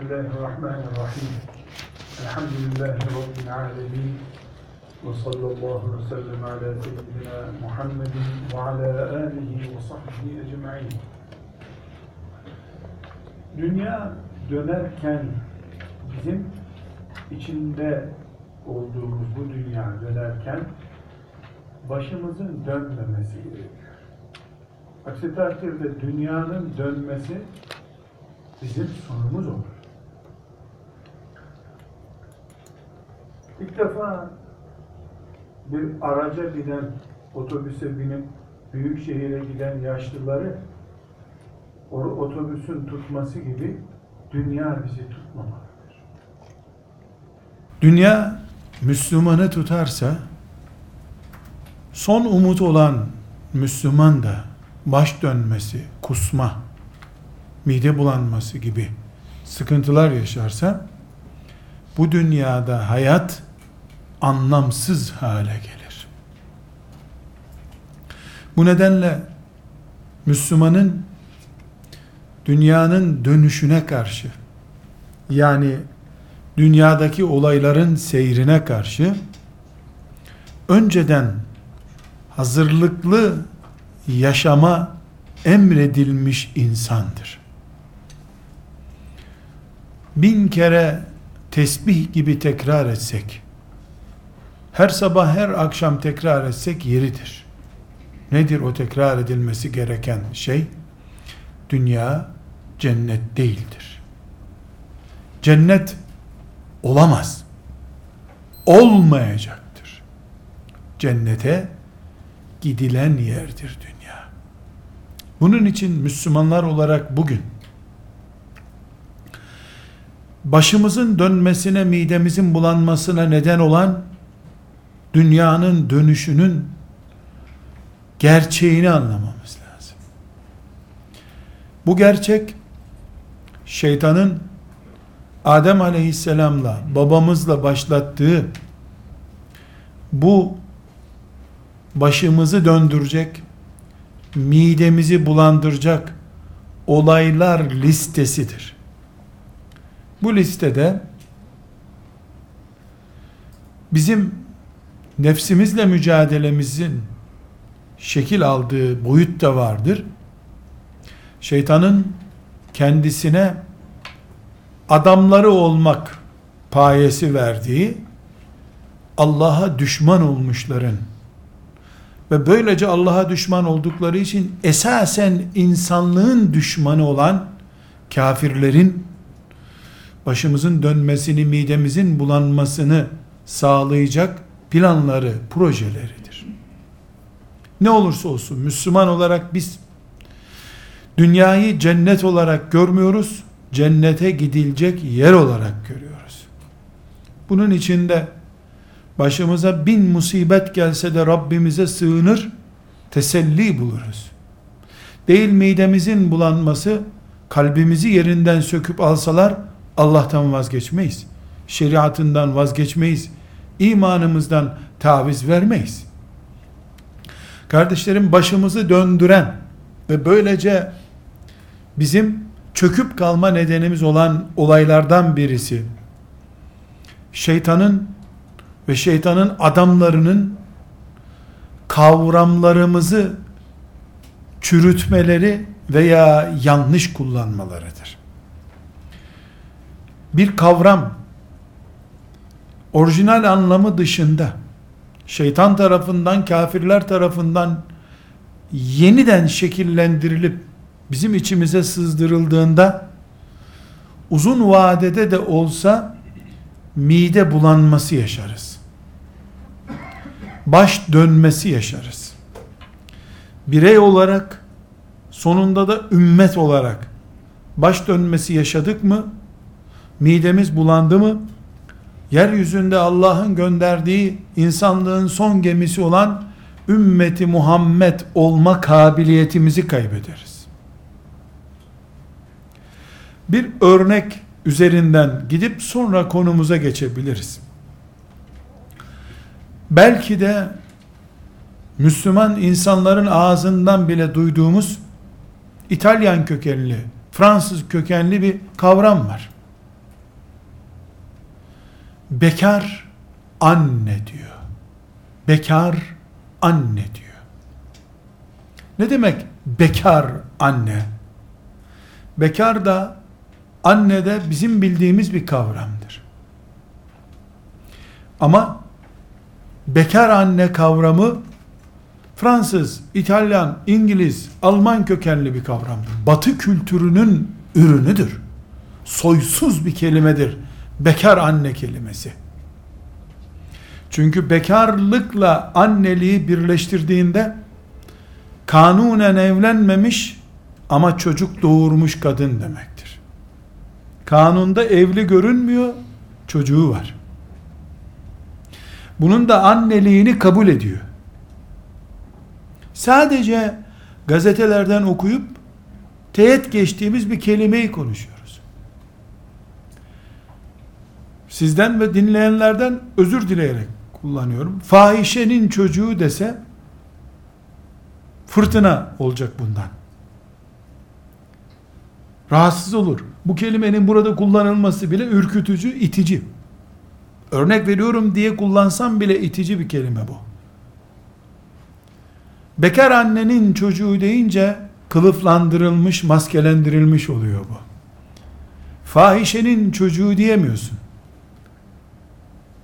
Bismillahirrahmanirrahim. Elhamdülillahi Rabbil alemin. Ve sallallahu ve sellem ala seyyidina Muhammedin ve ala alihi ve sahbihi ecma'in. Dünya dönerken bizim içinde olduğumuz bu dünya dönerken başımızın dönmemesi gerekiyor. Aksi takdirde dünyanın dönmesi bizim sonumuz olur. İlk defa bir araca giden, otobüse binip büyük şehire giden yaşlıları o otobüsün tutması gibi dünya bizi tutmamalıdır. Dünya Müslümanı tutarsa son umut olan Müslüman da baş dönmesi, kusma, mide bulanması gibi sıkıntılar yaşarsa bu dünyada hayat anlamsız hale gelir. Bu nedenle Müslümanın dünyanın dönüşüne karşı yani dünyadaki olayların seyrine karşı önceden hazırlıklı yaşama emredilmiş insandır. Bin kere tesbih gibi tekrar etsek, her sabah her akşam tekrar etsek yeridir. Nedir o tekrar edilmesi gereken şey? Dünya cennet değildir. Cennet olamaz. Olmayacaktır. Cennete gidilen yerdir dünya. Bunun için Müslümanlar olarak bugün başımızın dönmesine, midemizin bulanmasına neden olan dünyanın dönüşünün gerçeğini anlamamız lazım. Bu gerçek şeytanın Adem aleyhisselamla babamızla başlattığı bu başımızı döndürecek, midemizi bulandıracak olaylar listesidir. Bu listede bizim nefsimizle mücadelemizin şekil aldığı boyut da vardır. Şeytanın kendisine adamları olmak payesi verdiği Allah'a düşman olmuşların ve böylece Allah'a düşman oldukları için esasen insanlığın düşmanı olan kafirlerin başımızın dönmesini, midemizin bulanmasını sağlayacak planları, projeleridir. Ne olursa olsun Müslüman olarak biz dünyayı cennet olarak görmüyoruz, cennete gidilecek yer olarak görüyoruz. Bunun içinde başımıza bin musibet gelse de Rabbimize sığınır, teselli buluruz. Değil midemizin bulanması, kalbimizi yerinden söküp alsalar, Allah'tan vazgeçmeyiz. Şeriatından vazgeçmeyiz. İmanımızdan taviz vermeyiz. Kardeşlerim başımızı döndüren ve böylece bizim çöküp kalma nedenimiz olan olaylardan birisi şeytanın ve şeytanın adamlarının kavramlarımızı çürütmeleri veya yanlış kullanmalarıdır. Bir kavram orijinal anlamı dışında şeytan tarafından, kafirler tarafından yeniden şekillendirilip bizim içimize sızdırıldığında uzun vadede de olsa mide bulanması yaşarız. Baş dönmesi yaşarız. Birey olarak sonunda da ümmet olarak baş dönmesi yaşadık mı? Midemiz bulandı mı? Yeryüzünde Allah'ın gönderdiği insanlığın son gemisi olan ümmeti Muhammed olma kabiliyetimizi kaybederiz. Bir örnek üzerinden gidip sonra konumuza geçebiliriz. Belki de Müslüman insanların ağzından bile duyduğumuz İtalyan kökenli, Fransız kökenli bir kavram var. Bekar anne diyor. Bekar anne diyor. Ne demek bekar anne? Bekar da anne de bizim bildiğimiz bir kavramdır. Ama bekar anne kavramı Fransız, İtalyan, İngiliz, Alman kökenli bir kavramdır. Batı kültürünün ürünüdür. Soysuz bir kelimedir. Bekar anne kelimesi. Çünkü bekarlıkla anneliği birleştirdiğinde kanunen evlenmemiş ama çocuk doğurmuş kadın demektir. Kanunda evli görünmüyor, çocuğu var. Bunun da anneliğini kabul ediyor. Sadece gazetelerden okuyup teğet geçtiğimiz bir kelimeyi konuşuyoruz. Sizden ve dinleyenlerden özür dileyerek kullanıyorum. Fahişenin çocuğu dese fırtına olacak bundan. Rahatsız olur. Bu kelimenin burada kullanılması bile ürkütücü, itici. Örnek veriyorum diye kullansam bile itici bir kelime bu. Bekar annenin çocuğu deyince kılıflandırılmış, maskelendirilmiş oluyor bu. Fahişenin çocuğu diyemiyorsun.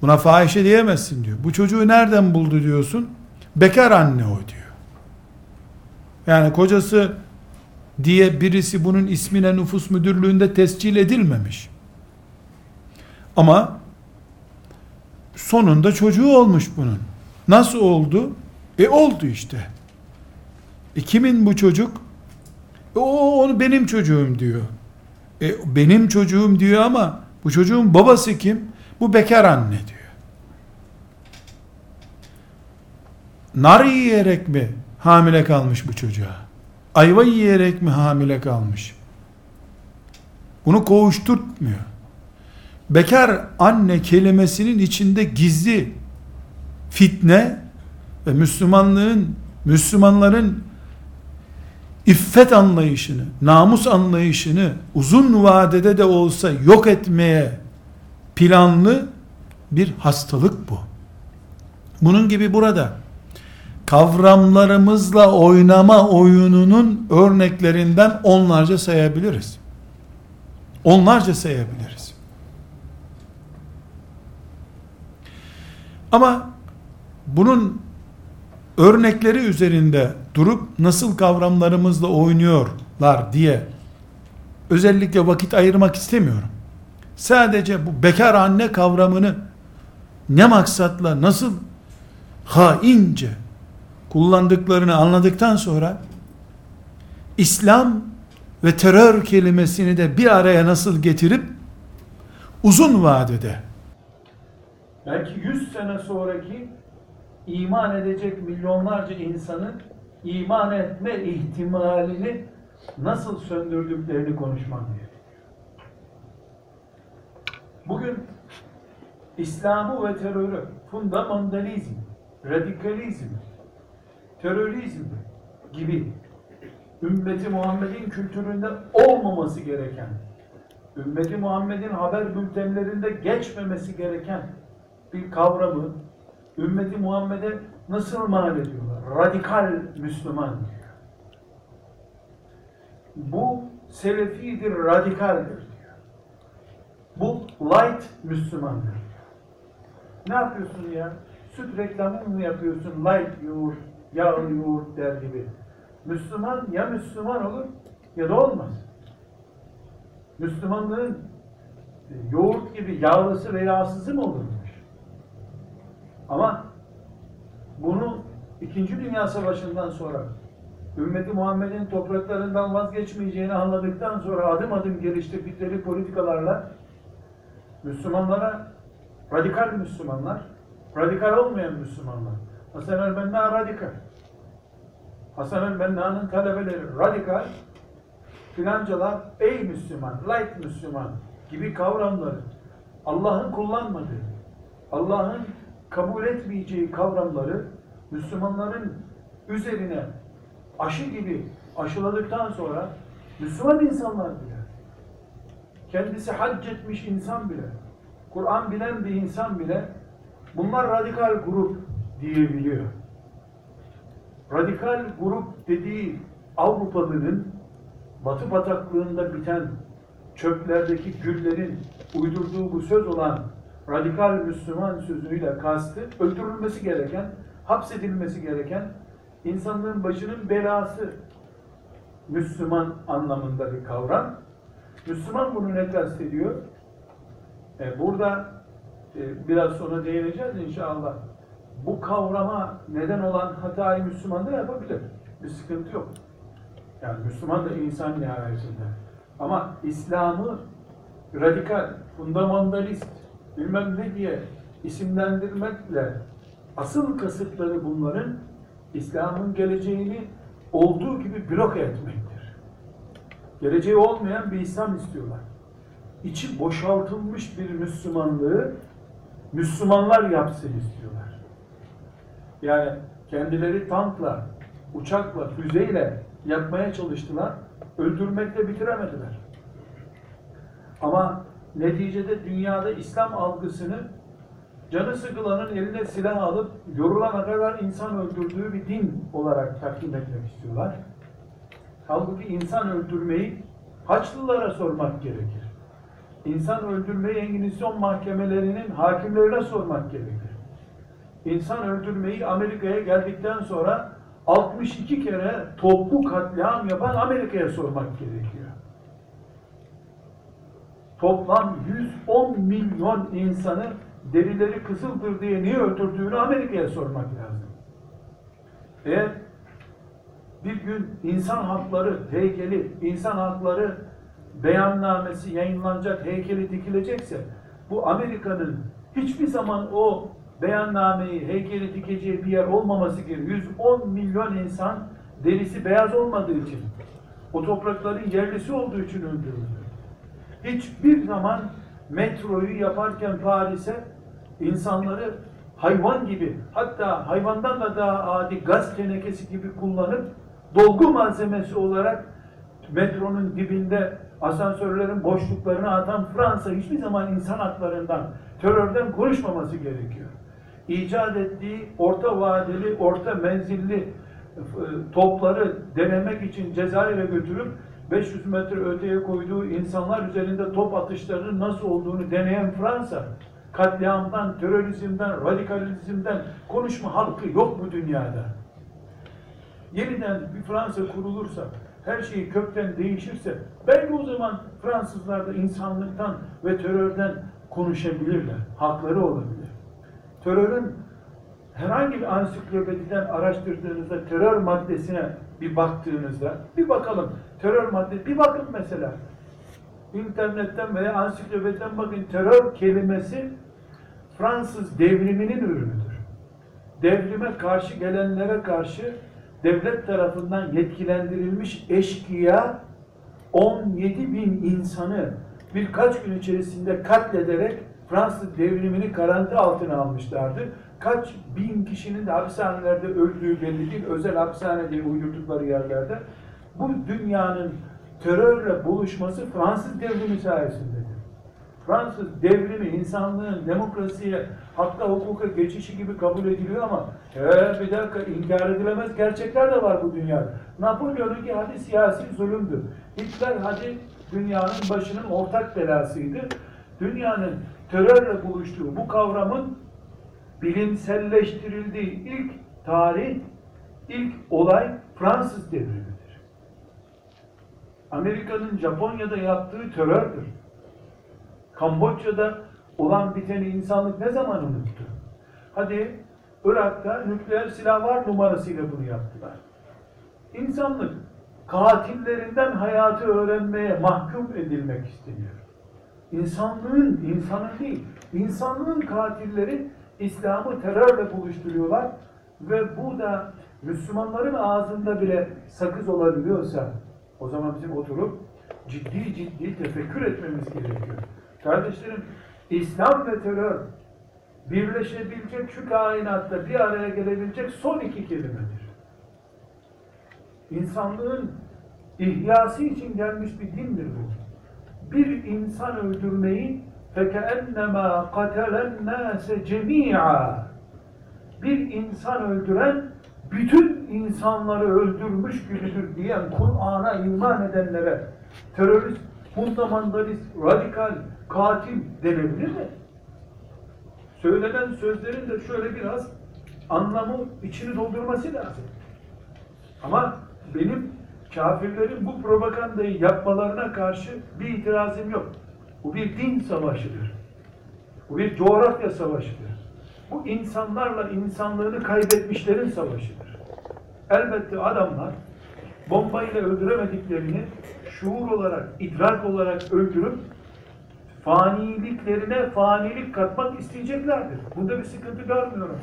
Buna fahişe diyemezsin diyor. Bu çocuğu nereden buldu diyorsun? Bekar anne o diyor. Yani kocası diye birisi bunun ismine nüfus müdürlüğünde tescil edilmemiş. Ama sonunda çocuğu olmuş bunun. Nasıl oldu? E oldu işte. E kimin bu çocuk? E o onu benim çocuğum diyor. E benim çocuğum diyor ama bu çocuğun babası kim? Bu bekar anne diyor. Nar yiyerek mi hamile kalmış bu çocuğa? Ayva yiyerek mi hamile kalmış? Bunu koğuşturtmuyor. Bekar anne kelimesinin içinde gizli fitne ve Müslümanlığın, Müslümanların iffet anlayışını, namus anlayışını uzun vadede de olsa yok etmeye planlı bir hastalık bu. Bunun gibi burada kavramlarımızla oynama oyununun örneklerinden onlarca sayabiliriz. Onlarca sayabiliriz. Ama bunun örnekleri üzerinde durup nasıl kavramlarımızla oynuyorlar diye özellikle vakit ayırmak istemiyorum. Sadece bu bekar anne kavramını ne maksatla nasıl haince kullandıklarını anladıktan sonra İslam ve terör kelimesini de bir araya nasıl getirip uzun vadede belki 100 sene sonraki iman edecek milyonlarca insanın iman etme ihtimalini nasıl söndürdüklerini konuşmam gerekiyor. Bugün İslam'ı ve terörü, fundamentalizm, radikalizm, terörizm gibi ümmeti Muhammed'in kültüründe olmaması gereken, ümmeti Muhammed'in haber bültenlerinde geçmemesi gereken bir kavramı ümmeti Muhammed'e nasıl mal ediyorlar? Radikal Müslüman. Bu selefidir, radikaldir. Bu light Müslümandır. Ne yapıyorsun ya? Süt reklamı mı yapıyorsun? Light yoğurt, yağlı yoğurt der gibi. Müslüman ya Müslüman olur ya da olmaz. Müslümanlığın yoğurt gibi yağlısı ve yağsızı mı olurmuş? Ama bunu İkinci Dünya Savaşı'ndan sonra ümmeti Muhammed'in topraklarından vazgeçmeyeceğini anladıktan sonra adım adım geliştirdikleri politikalarla Müslümanlara radikal Müslümanlar, radikal olmayan Müslümanlar. Hasan el-Benna radikal. Hasan el-Benna'nın talebeleri radikal, filancalar ey Müslüman, light Müslüman gibi kavramları Allah'ın kullanmadığı, Allah'ın kabul etmeyeceği kavramları Müslümanların üzerine aşı gibi aşıladıktan sonra Müslüman insanlar bile kendisi hac etmiş insan bile Kur'an bilen bir insan bile bunlar radikal grup diyebiliyor. Radikal grup dediği Avrupalı'nın Batı bataklığında biten çöplerdeki güllerin uydurduğu bu söz olan radikal Müslüman sözüyle kastı öldürülmesi gereken, hapsedilmesi gereken insanlığın başının belası Müslüman anlamında bir kavram. Müslüman bunu ne kastediyor? E, burada e, biraz sonra değineceğiz inşallah. Bu kavrama neden olan hatayı Müslüman da yapabilir. Bir sıkıntı yok. Yani Müslüman da insan nihayetinde. Ama İslam'ı radikal, fundamentalist, bilmem ne diye isimlendirmekle asıl kasıtları bunların İslam'ın geleceğini olduğu gibi bloke etmektir. Geleceği olmayan bir İslam istiyorlar. İçi boşaltılmış bir Müslümanlığı Müslümanlar yapsın istiyorlar. Yani kendileri tankla, uçakla, füzeyle yapmaya çalıştılar. Öldürmekle bitiremediler. Ama neticede dünyada İslam algısını canı sıkılanın eline silah alıp yorulana kadar insan öldürdüğü bir din olarak takdim etmek istiyorlar. Halbuki insan öldürmeyi Haçlılara sormak gerekir. İnsan öldürmeyi Engizisyon mahkemelerinin hakimlerine sormak gerekir. İnsan öldürmeyi Amerika'ya geldikten sonra 62 kere toplu katliam yapan Amerika'ya sormak gerekiyor. Toplam 110 milyon insanı derileri kızıldır diye niye öldürdüğünü Amerika'ya sormak lazım. Eğer bir gün insan hakları heykeli, insan hakları beyannamesi yayınlanacak, heykeli dikilecekse bu Amerika'nın hiçbir zaman o beyannameyi, heykeli dikeceği bir yer olmaması gerekiyor. 110 milyon insan derisi beyaz olmadığı için, o toprakların yerlisi olduğu için öldürüldü. Hiçbir zaman metroyu yaparken Paris'e insanları hayvan gibi, hatta hayvandan da daha adi gaz tenekesi gibi kullanıp dolgu malzemesi olarak metronun dibinde asansörlerin boşluklarına atan Fransa hiçbir zaman insan haklarından, terörden konuşmaması gerekiyor. İcat ettiği orta vadeli, orta menzilli e, topları denemek için Cezayir'e götürüp 500 metre öteye koyduğu insanlar üzerinde top atışlarının nasıl olduğunu deneyen Fransa, katliamdan, terörizmden, radikalizmden konuşma hakkı yok bu dünyada. Yeniden bir Fransa kurulursa, her şey kökten değişirse, belki o zaman Fransızlar da insanlıktan ve terörden konuşabilirler. Hakları olabilir. Terörün herhangi bir ansiklopediden araştırdığınızda terör maddesine bir baktığınızda bir bakalım terör madde bir bakın mesela internetten veya ansiklopediden bakın terör kelimesi Fransız devriminin ürünüdür. Devrime karşı gelenlere karşı devlet tarafından yetkilendirilmiş eşkıya 17 bin insanı birkaç gün içerisinde katlederek Fransız devrimini garanti altına almışlardı. Kaç bin kişinin de hapishanelerde öldüğü belli değil. Özel hapishane diye uydurdukları yerlerde. Bu dünyanın terörle buluşması Fransız devrimi sayesindedir. Fransız devrimi insanlığın demokrasiye, hakka hukuka geçişi gibi kabul ediliyor ama ee, bir dakika inkar edilemez gerçekler de var bu dünyada. Napolyon'unki hadi siyasi zulümdü. Hitler hadi dünyanın başının ortak belasıydı. Dünyanın terörle buluştuğu bu kavramın bilimselleştirildiği ilk tarih, ilk olay Fransız devrimidir. Amerika'nın Japonya'da yaptığı terördür. Kamboçya'da olan biteni insanlık ne zaman unuttu? Hadi Irak'ta nükleer silah var numarasıyla bunu yaptılar. İnsanlık katillerinden hayatı öğrenmeye mahkum edilmek isteniyor. İnsanlığın, insanın değil, insanlığın katilleri İslam'ı terörle buluşturuyorlar ve bu da Müslümanların ağzında bile sakız olabiliyorsa o zaman bizim oturup ciddi ciddi tefekkür etmemiz gerekiyor. Kardeşlerim, İslam ve terör birleşebilecek şu kainatta bir araya gelebilecek son iki kelimedir. İnsanlığın ihyası için gelmiş bir dindir bu. Bir insan öldürmeyi فَكَأَنَّمَا قَتَلَ النَّاسَ جَمِيعًا Bir insan öldüren bütün insanları öldürmüş gibidir diyen Kur'an'a iman edenlere terörist, fundamentalist, radikal, katil denebilir mi? Söylenen sözlerin de şöyle biraz anlamı içini doldurması lazım. Ama benim kafirlerin bu propagandayı yapmalarına karşı bir itirazım yok. Bu bir din savaşıdır. Bu bir coğrafya savaşıdır. Bu insanlarla insanlığını kaybetmişlerin savaşıdır. Elbette adamlar bombayla öldüremediklerini şuur olarak, idrak olarak öldürüp faniliklerine fanilik katmak isteyeceklerdir. Bunda bir sıkıntı görmüyorum.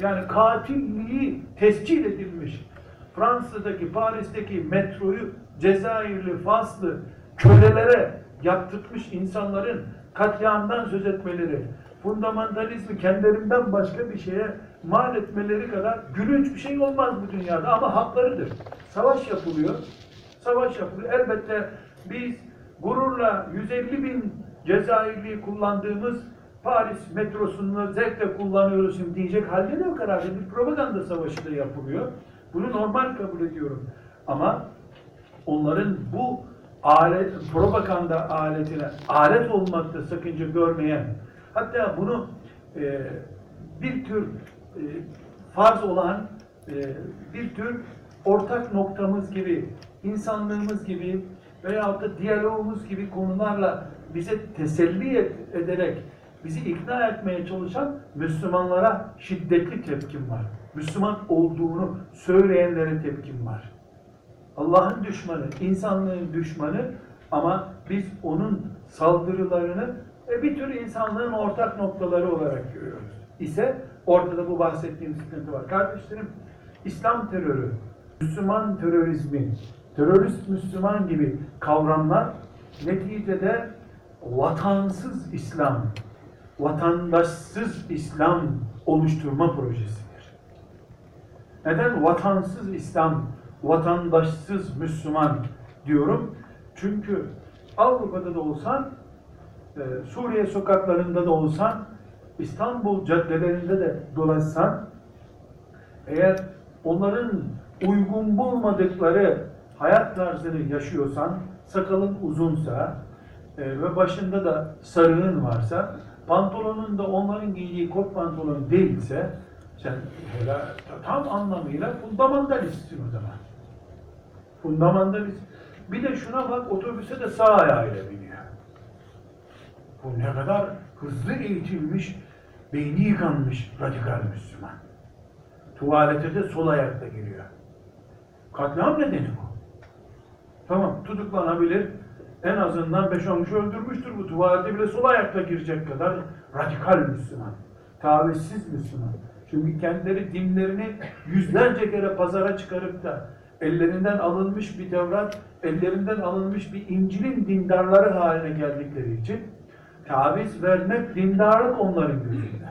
Yani katilliği tescil edilmiş Fransa'daki, Paris'teki metroyu Cezayirli, Faslı kölelere yaptırmış insanların katliamdan söz etmeleri, fundamentalizmi kendilerinden başka bir şeye mal etmeleri kadar gülünç bir şey olmaz bu dünyada ama haklarıdır. Savaş yapılıyor. Savaş yapılıyor. Elbette biz gururla 150 bin Cezayirli kullandığımız Paris metrosunu zevkle kullanıyoruz şimdi diyecek halde de yok herhalde. Bir propaganda savaşı da yapılıyor. Bunu normal kabul ediyorum. Ama onların bu alet, propaganda aletine alet olmakta sakınca görmeyen, hatta bunu e, bir tür e, farz olan e, bir tür ortak noktamız gibi, insanlığımız gibi veyahut da diyalogumuz gibi konularla bize teselli ederek bizi ikna etmeye çalışan Müslümanlara şiddetli tepkim var. Müslüman olduğunu söyleyenlere tepkim var. Allah'ın düşmanı, insanlığın düşmanı ama biz onun saldırılarını e, bir tür insanlığın ortak noktaları olarak görüyoruz. İse ortada bu bahsettiğim sıkıntı var. Kardeşlerim, İslam terörü, Müslüman terörizmi, terörist Müslüman gibi kavramlar neticede vatansız İslam, vatandaşsız İslam oluşturma projesidir. Neden vatansız İslam, vatandaşsız Müslüman diyorum? Çünkü Avrupa'da da olsan, e, Suriye sokaklarında da olsan, İstanbul caddelerinde de dolaşsan, eğer onların uygun bulmadıkları hayat tarzını yaşıyorsan, sakalın uzunsa e, ve başında da sarığın varsa, pantolonun da onların giydiği kot pantolon değilse, sen hele tam anlamıyla fundamentalistsin o zaman. Fundamentalist. Bir de şuna bak otobüse de sağ ayağıyla biniyor. Bu ne kadar hızlı eğitilmiş, beyni yıkanmış radikal Müslüman. Tuvalete de sol ayakla giriyor. Katliam nedeni bu. Tamam tutuklanabilir. En azından 5-10 kişi öldürmüştür bu. Tuvalete bile sol ayakla girecek kadar radikal Müslüman. Tavizsiz Müslüman. Çünkü kendileri dinlerini yüzlerce kere pazara çıkarıp da ellerinden alınmış bir Tevrat, ellerinden alınmış bir İncil'in dindarları haline geldikleri için taviz vermek dindarlık onların gözünde.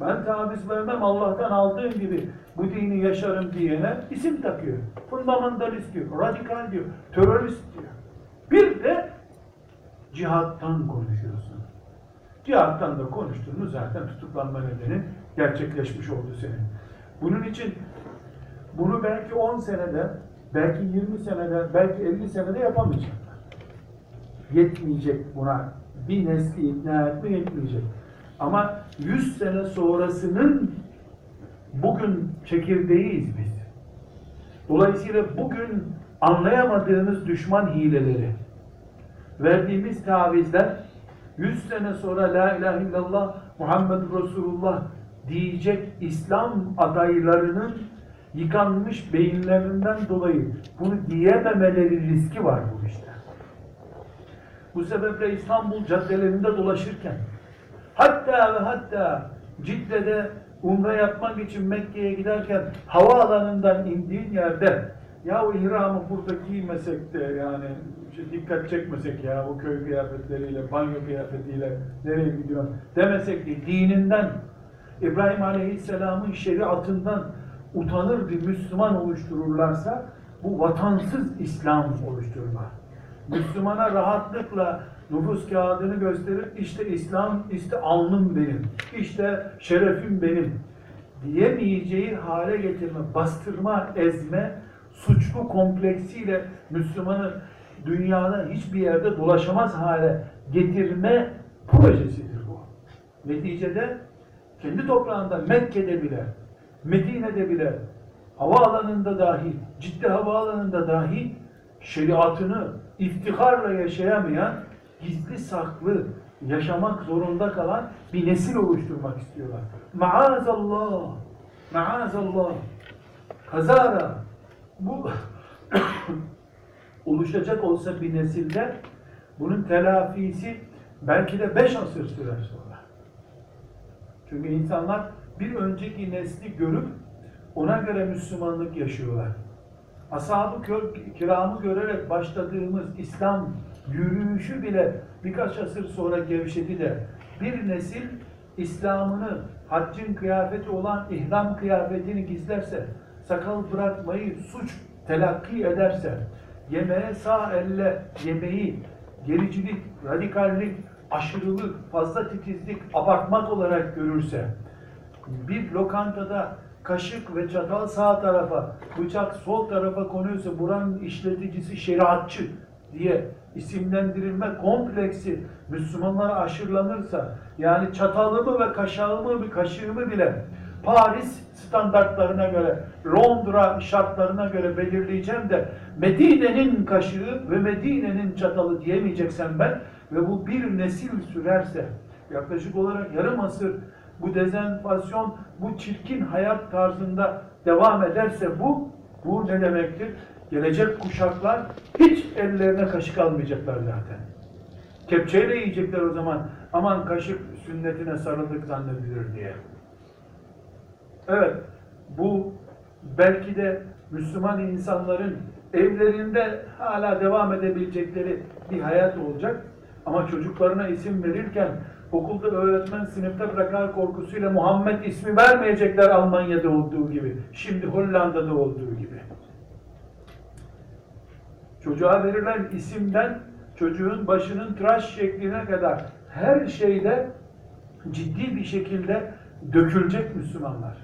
Ben taviz vermem Allah'tan aldığım gibi bu dini yaşarım diyene isim takıyor. Fundamentalist diyor, radikal diyor, terörist diyor. Bir de cihattan konuşuyorsun. Cihattan da konuştuğunu zaten tutuklanma nedeni gerçekleşmiş oldu senin. Bunun için bunu belki 10 senede, belki 20 senede, belki 50 senede yapamayacaklar. Yetmeyecek buna. Bir nesli ikna etme yetmeyecek. Ama 100 sene sonrasının bugün çekirdeğiyiz biz. Dolayısıyla bugün anlayamadığımız düşman hileleri, verdiğimiz tavizler 100 sene sonra La ilahe illallah Muhammed Resulullah diyecek İslam adaylarının yıkanmış beyinlerinden dolayı bunu diyememeleri riski var bu işte. Bu sebeple İstanbul caddelerinde dolaşırken hatta ve hatta Cidde'de umre yapmak için Mekke'ye giderken havaalanından indiğin yerde ya o ihramı burada giymesek de yani işte dikkat çekmesek ya bu köy kıyafetleriyle, banyo kıyafetiyle nereye gidiyor demesek de dininden İbrahim Aleyhisselam'ın şeriatından utanır bir Müslüman oluştururlarsa bu vatansız İslam oluşturma. Müslümana rahatlıkla nüfus kağıdını gösterir. İşte İslam, işte alnım benim, işte şerefim benim diyemeyeceği hale getirme, bastırma, ezme, suçlu kompleksiyle Müslümanı dünyada hiçbir yerde dolaşamaz hale getirme projesidir bu. Neticede kendi toprağında Mekke'de bile, Medine'de bile, havaalanında dahi, ciddi havaalanında dahi şeriatını iftiharla yaşayamayan, gizli saklı yaşamak zorunda kalan bir nesil oluşturmak istiyorlar. Maazallah, maazallah, kazara bu oluşacak olsa bir nesilde bunun telafisi belki de beş asır sürer sonra. Çünkü insanlar bir önceki nesli görüp ona göre Müslümanlık yaşıyorlar. Ashab-ı kiramı görerek başladığımız İslam yürüyüşü bile birkaç asır sonra gevşedi de bir nesil İslam'ını haccın kıyafeti olan ihram kıyafetini gizlerse, sakal bırakmayı suç telakki ederse, yemeğe sağ elle yemeği gericilik, radikallik, aşırılık, fazla titizlik, abartmak olarak görürse, bir lokantada kaşık ve çatal sağ tarafa, bıçak sol tarafa konuyorsa buranın işleticisi şeriatçı diye isimlendirilme kompleksi Müslümanlara aşırılanırsa, yani çatalımı ve kaşağımı, bir kaşığımı bile Paris standartlarına göre, Londra şartlarına göre belirleyeceğim de Medine'nin kaşığı ve Medine'nin çatalı diyemeyeceksen ben ve bu bir nesil sürerse yaklaşık olarak yarım asır bu dezenfasyon, bu çirkin hayat tarzında devam ederse bu, bu ne demektir? Gelecek kuşaklar hiç ellerine kaşık almayacaklar zaten. Kepçeyle yiyecekler o zaman. Aman kaşık sünnetine sarıldık zannedilir diye. Evet, bu belki de Müslüman insanların evlerinde hala devam edebilecekleri bir hayat olacak. Ama çocuklarına isim verirken okulda öğretmen sınıfta bırakar korkusuyla Muhammed ismi vermeyecekler Almanya'da olduğu gibi. Şimdi Hollanda'da olduğu gibi. Çocuğa verilen isimden çocuğun başının tıraş şekline kadar her şeyde ciddi bir şekilde dökülecek Müslümanlar.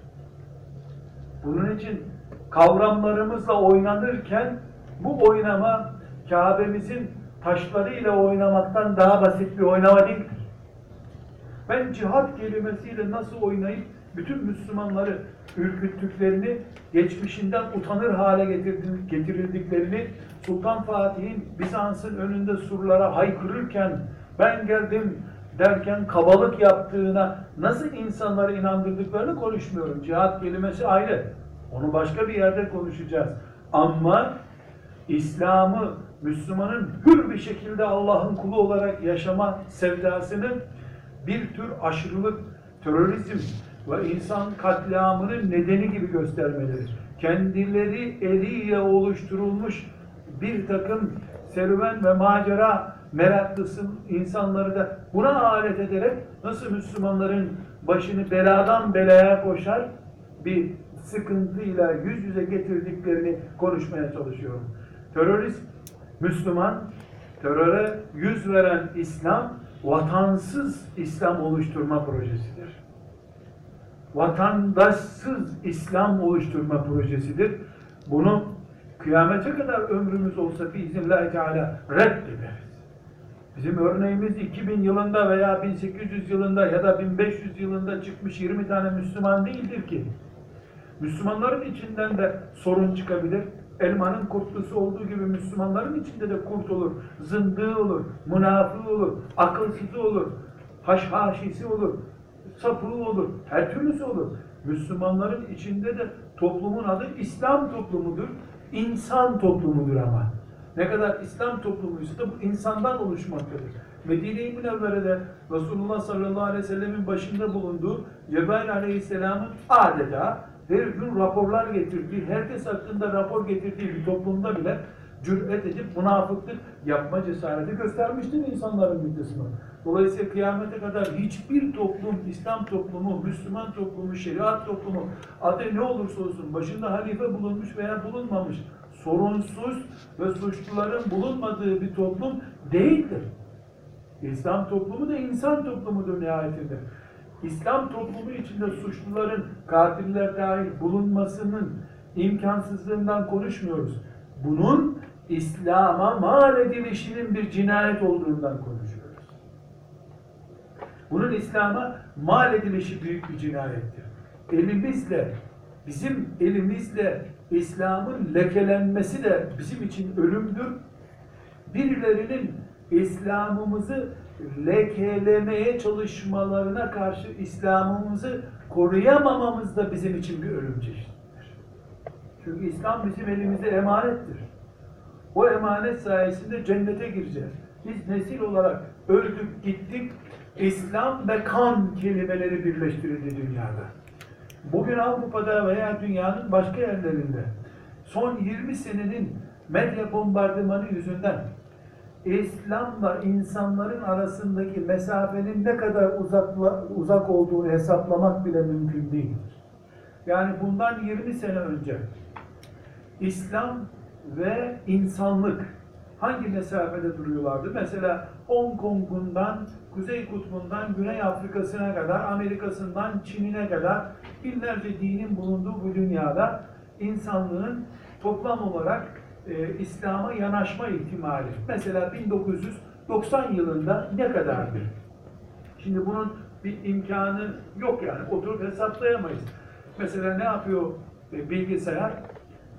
Bunun için kavramlarımızla oynanırken bu oynama Kabe'mizin taşlarıyla oynamaktan daha basit bir oynama değildir. Ben cihat kelimesiyle nasıl oynayıp bütün Müslümanları ürküttüklerini, geçmişinden utanır hale getirildiklerini, Sultan Fatih'in Bizans'ın önünde surlara haykırırken ben geldim derken kabalık yaptığına nasıl insanları inandırdıklarını konuşmuyorum. Cihat kelimesi ayrı. Onu başka bir yerde konuşacağız. Ama İslam'ı Müslümanın hür bir şekilde Allah'ın kulu olarak yaşama sevdasını bir tür aşırılık, terörizm ve insan katliamının nedeni gibi göstermeleri. Kendileri eliyle oluşturulmuş bir takım serüven ve macera meraklısı insanları da buna alet ederek nasıl Müslümanların başını beladan belaya koşar bir sıkıntıyla yüz yüze getirdiklerini konuşmaya çalışıyorum. Terörist Müslüman, teröre yüz veren İslam, vatansız İslam oluşturma projesidir. Vatandaşsız İslam oluşturma projesidir. Bunu kıyamete kadar ömrümüz olsa biiznillahü teala reddederiz. Bizim örneğimiz 2000 yılında veya 1800 yılında ya da 1500 yılında çıkmış 20 tane Müslüman değildir ki. Müslümanların içinden de sorun çıkabilir. Elmanın kurtlusu olduğu gibi Müslümanların içinde de kurt olur, zındığı olur, münafığı olur, akılsızı olur, haşhaşisi olur, sapığı olur, her türlüsü olur. Müslümanların içinde de toplumun adı İslam toplumudur, insan toplumudur ama. Ne kadar İslam toplumuysa da bu insandan oluşmaktadır. Medine-i Münevvere'de Resulullah sallallahu aleyhi ve sellemin başında bulunduğu Cebrail aleyhisselamın adeta her gün raporlar getirdiği, herkes hakkında rapor getirdiği bir toplumda bile cüret edip münafıklık yapma cesareti göstermiştir insanların bir kısmı. Dolayısıyla kıyamete kadar hiçbir toplum, İslam toplumu, Müslüman toplumu, şeriat toplumu, adı ne olursa olsun, başında halife bulunmuş veya İslam toplumu da insan toplumudur nihayetinde. İslam toplumu içinde suçluların, katiller dahil bulunmasının imkansızlığından konuşmuyoruz. Bunun İslam'a mal edilişinin bir cinayet olduğundan konuşuyoruz. Bunun İslam'a mal edilişi büyük bir cinayettir. Elimizle, bizim elimizle İslam'ın lekelenmesi de bizim için ölümdür. Birilerinin İslam'ımızı lekelemeye çalışmalarına karşı İslam'ımızı koruyamamamız da bizim için bir ölüm çeşididir. Çünkü İslam bizim elimizde emanettir. O emanet sayesinde cennete gireceğiz. Biz nesil olarak öldük gittik, İslam ve kan kelimeleri birleştirildi dünyada. Bugün Avrupa'da veya dünyanın başka yerlerinde son 20 senenin medya bombardımanı yüzünden İslam'la insanların arasındaki mesafenin ne kadar uzakla, uzak olduğunu hesaplamak bile mümkün değildir. Yani bundan 20 sene önce İslam ve insanlık hangi mesafede duruyorlardı? Mesela Hong Kong'undan, Kuzey Kutbu'ndan, Güney Afrika'sına kadar, Amerika'sından Çin'ine kadar binlerce dinin bulunduğu bu dünyada insanlığın toplam olarak e, İslam'a yanaşma ihtimali. Mesela 1990 yılında ne kadardı? Şimdi bunun bir imkanı yok yani. Oturup hesaplayamayız. Mesela ne yapıyor e, bilgisayar?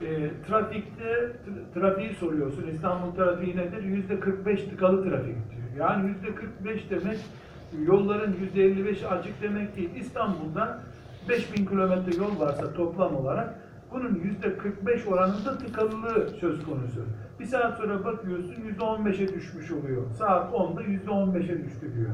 E, trafikte tra- trafiği soruyorsun. İstanbul trafiği nedir? Yüzde 45 tıkalı trafik diyor. Yani yüzde 45 demek yolların yüzde 55 açık demek değil. İstanbul'da 5000 kilometre yol varsa toplam olarak bunun yüzde 45 oranında tıkalılığı söz konusu. Bir saat sonra bakıyorsun yüzde 15'e düşmüş oluyor. Saat 10'da yüzde 15'e düştü diyor.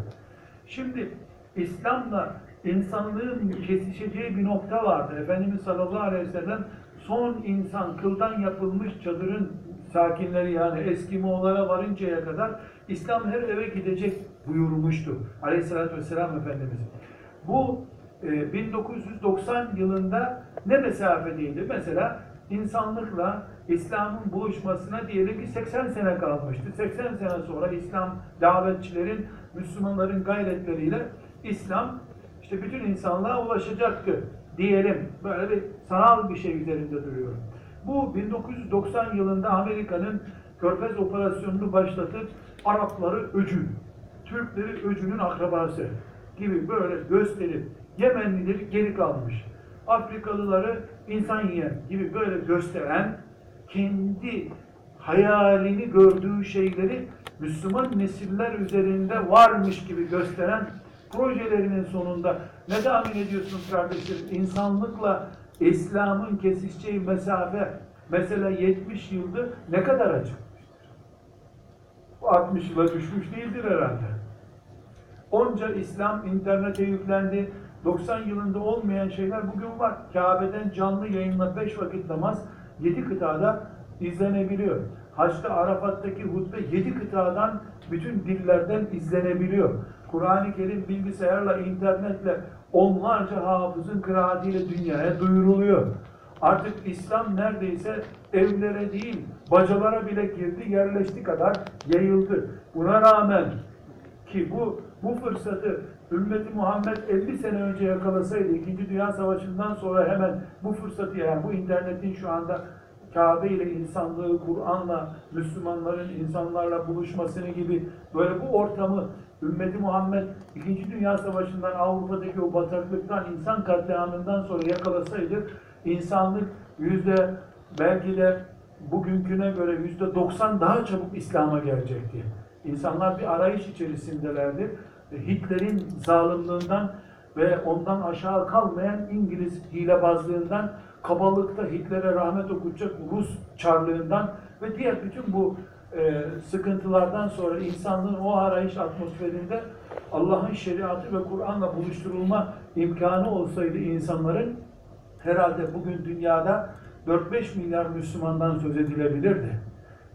Şimdi İslam'la insanlığın kesişeceği bir nokta vardı. Efendimiz sallallahu aleyhi ve sellem son insan kıldan yapılmış çadırın sakinleri yani Eskimoğullara varıncaya kadar İslam her eve gidecek buyurmuştu. Aleyhissalatü vesselam Efendimiz. Bu e, 1990 yılında ne mesafedeydi? Mesela insanlıkla İslam'ın buluşmasına diyelim ki 80 sene kalmıştı. 80 sene sonra İslam davetçilerin, Müslümanların gayretleriyle İslam işte bütün insanlığa ulaşacaktı diyelim. Böyle bir sanal bir şey üzerinde duruyorum. Bu 1990 yılında Amerika'nın Körfez operasyonunu başlatıp Arapları öcü, Türkleri öcünün akrabası gibi böyle gösterip Yemenlileri geri kalmış. Afrikalıları insan yiyen gibi böyle gösteren kendi hayalini gördüğü şeyleri Müslüman nesiller üzerinde varmış gibi gösteren projelerinin sonunda ne tahmin ediyorsun kardeşlerim? İnsanlıkla İslam'ın kesişeceği mesafe mesela 70 yıldır ne kadar açılmıştır? Bu 60 yıla düşmüş değildir herhalde. Onca İslam internete yüklendi. 90 yılında olmayan şeyler bugün var. Kabe'den canlı yayınla 5 vakit namaz 7 kıtada izlenebiliyor. Haçta Arafat'taki hutbe 7 kıtadan bütün dillerden izlenebiliyor. Kur'an-ı Kerim bilgisayarla, internetle onlarca hafızın kıraatiyle dünyaya duyuruluyor. Artık İslam neredeyse evlere değil, bacalara bile girdi, yerleşti kadar yayıldı. Buna rağmen ki bu bu fırsatı ümmeti Muhammed 50 sene önce yakalasaydı, İkinci Dünya Savaşı'ndan sonra hemen bu fırsatı yani bu internetin şu anda Kabe ile insanlığı, Kur'an'la, Müslümanların insanlarla buluşmasını gibi böyle bu ortamı ümmeti Muhammed İkinci Dünya Savaşı'ndan Avrupa'daki o bataklıktan, insan katliamından sonra yakalasaydı insanlık yüzde belki de bugünküne göre yüzde 90 daha çabuk İslam'a gelecekti. İnsanlar bir arayış içerisindelerdi. Hitler'in zalimliğinden ve ondan aşağı kalmayan İngiliz hilebazlığından, kabalıkta Hitler'e rahmet okutacak Rus çarlığından ve diğer bütün bu e, sıkıntılardan sonra insanlığın o arayış atmosferinde Allah'ın şeriatı ve Kur'an'la buluşturulma imkanı olsaydı insanların herhalde bugün dünyada 4-5 milyar Müslümandan söz edilebilirdi.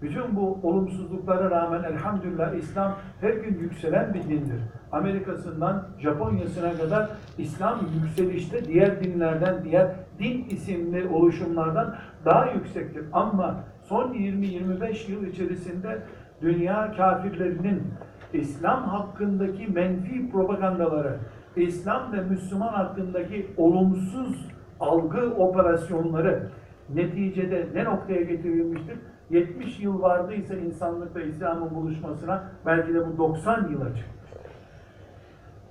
Bütün bu olumsuzluklara rağmen elhamdülillah İslam her gün yükselen bir dindir. Amerika'sından Japonya'sına kadar İslam yükselişte diğer dinlerden, diğer din isimli oluşumlardan daha yüksektir. Ama son 20-25 yıl içerisinde dünya kafirlerinin İslam hakkındaki menfi propagandaları, İslam ve Müslüman hakkındaki olumsuz algı operasyonları neticede ne noktaya getirilmiştir? 70 yıl vardıysa insanlıkla İslam'ın buluşmasına belki de bu 90 yıla çıkmıştır.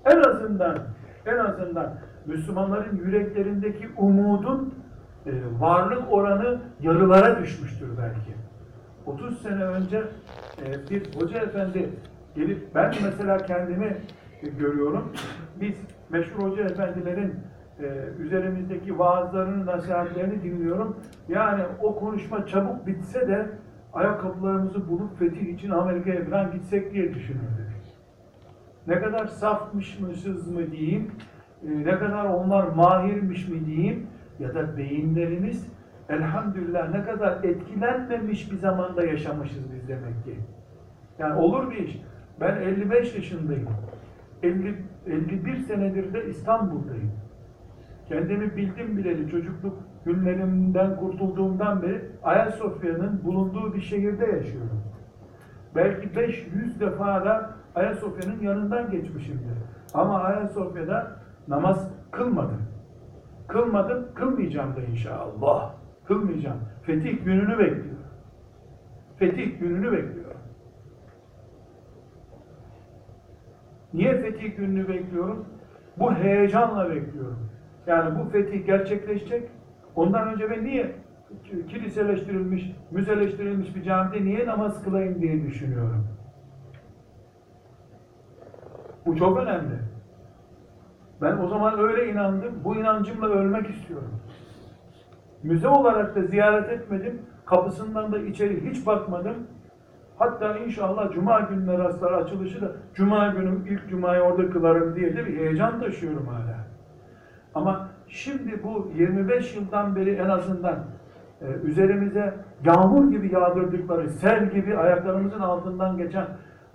En azından en azından Müslümanların yüreklerindeki umudun e, varlık oranı yarılara düşmüştür belki. 30 sene önce e, bir hoca efendi gelip ben mesela kendimi görüyorum. Biz meşhur hoca efendilerin e, üzerimizdeki vaazlarını, nasihatlerini dinliyorum. Yani o konuşma çabuk bitse de ayakkabılarımızı bulup fetih için Amerika'ya falan gitsek diye düşünürdük. Ne kadar safmışmışız mı diyeyim, ne kadar onlar mahirmiş mi diyeyim ya da beyinlerimiz elhamdülillah ne kadar etkilenmemiş bir zamanda yaşamışız biz demek ki. Yani olur bir iş. Ben 55 yaşındayım. 50, 51 senedir de İstanbul'dayım. Kendimi bildim bileli çocukluk günlerimden kurtulduğumdan beri Ayasofya'nın bulunduğu bir şehirde yaşıyorum. Belki 500 defa da Ayasofya'nın yanından geçmişimdir. Ama Ayasofya'da namaz kılmadım. Kılmadım, kılmayacağım da inşallah. Kılmayacağım. Fetih gününü bekliyorum. Fetih gününü bekliyorum. Niye fetih gününü bekliyorum? Bu heyecanla bekliyorum. Yani bu fetih gerçekleşecek. Ondan önce ben niye kiliseleştirilmiş, müzeleştirilmiş bir camide niye namaz kılayım diye düşünüyorum. Bu çok önemli. Ben o zaman öyle inandım. Bu inancımla ölmek istiyorum. Müze olarak da ziyaret etmedim. Kapısından da içeri hiç bakmadım. Hatta inşallah Cuma gününe rastlar açılışı da Cuma günü ilk Cuma'yı orada kılarım diye de bir heyecan taşıyorum hala. Ama şimdi bu 25 yıldan beri en azından e, üzerimize yağmur gibi yağdırdıkları, sel gibi ayaklarımızın altından geçen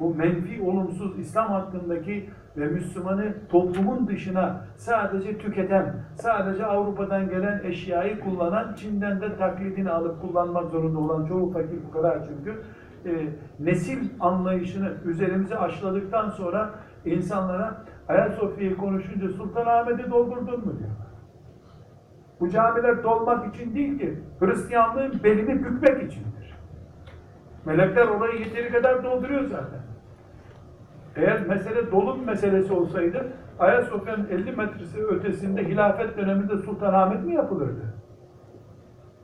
bu menfi, olumsuz İslam hakkındaki ve Müslümanı toplumun dışına sadece tüketen, sadece Avrupa'dan gelen eşyayı kullanan, Çin'den de taklidini alıp kullanmak zorunda olan çoğu fakir fukara çünkü e, nesil anlayışını üzerimize aşıladıktan sonra insanlara Ayasofya'yı konuşunca Sultanahmet'i doldurdun mu diyor. Bu camiler dolmak için değil ki, Hristiyanlığın belini bükmek içindir. Melekler orayı yeteri kadar dolduruyor zaten. Eğer mesele dolum meselesi olsaydı, Ayasofya'nın 50 metresi ötesinde hilafet döneminde Sultanahmet mi yapılırdı?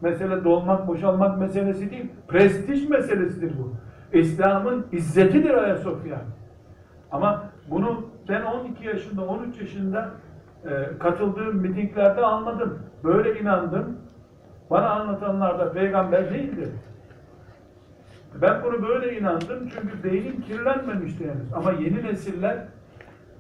Mesele dolmak, boşalmak meselesi değil, prestij meselesidir bu. İslam'ın izzetidir Ayasofya. Ama bunu ben 12 yaşında, 13 yaşında e, katıldığım mitinglerde anladım. Böyle inandım. Bana anlatanlar da peygamber değildi. Ben bunu böyle inandım çünkü beynim kirlenmemişti henüz. Ama yeni nesiller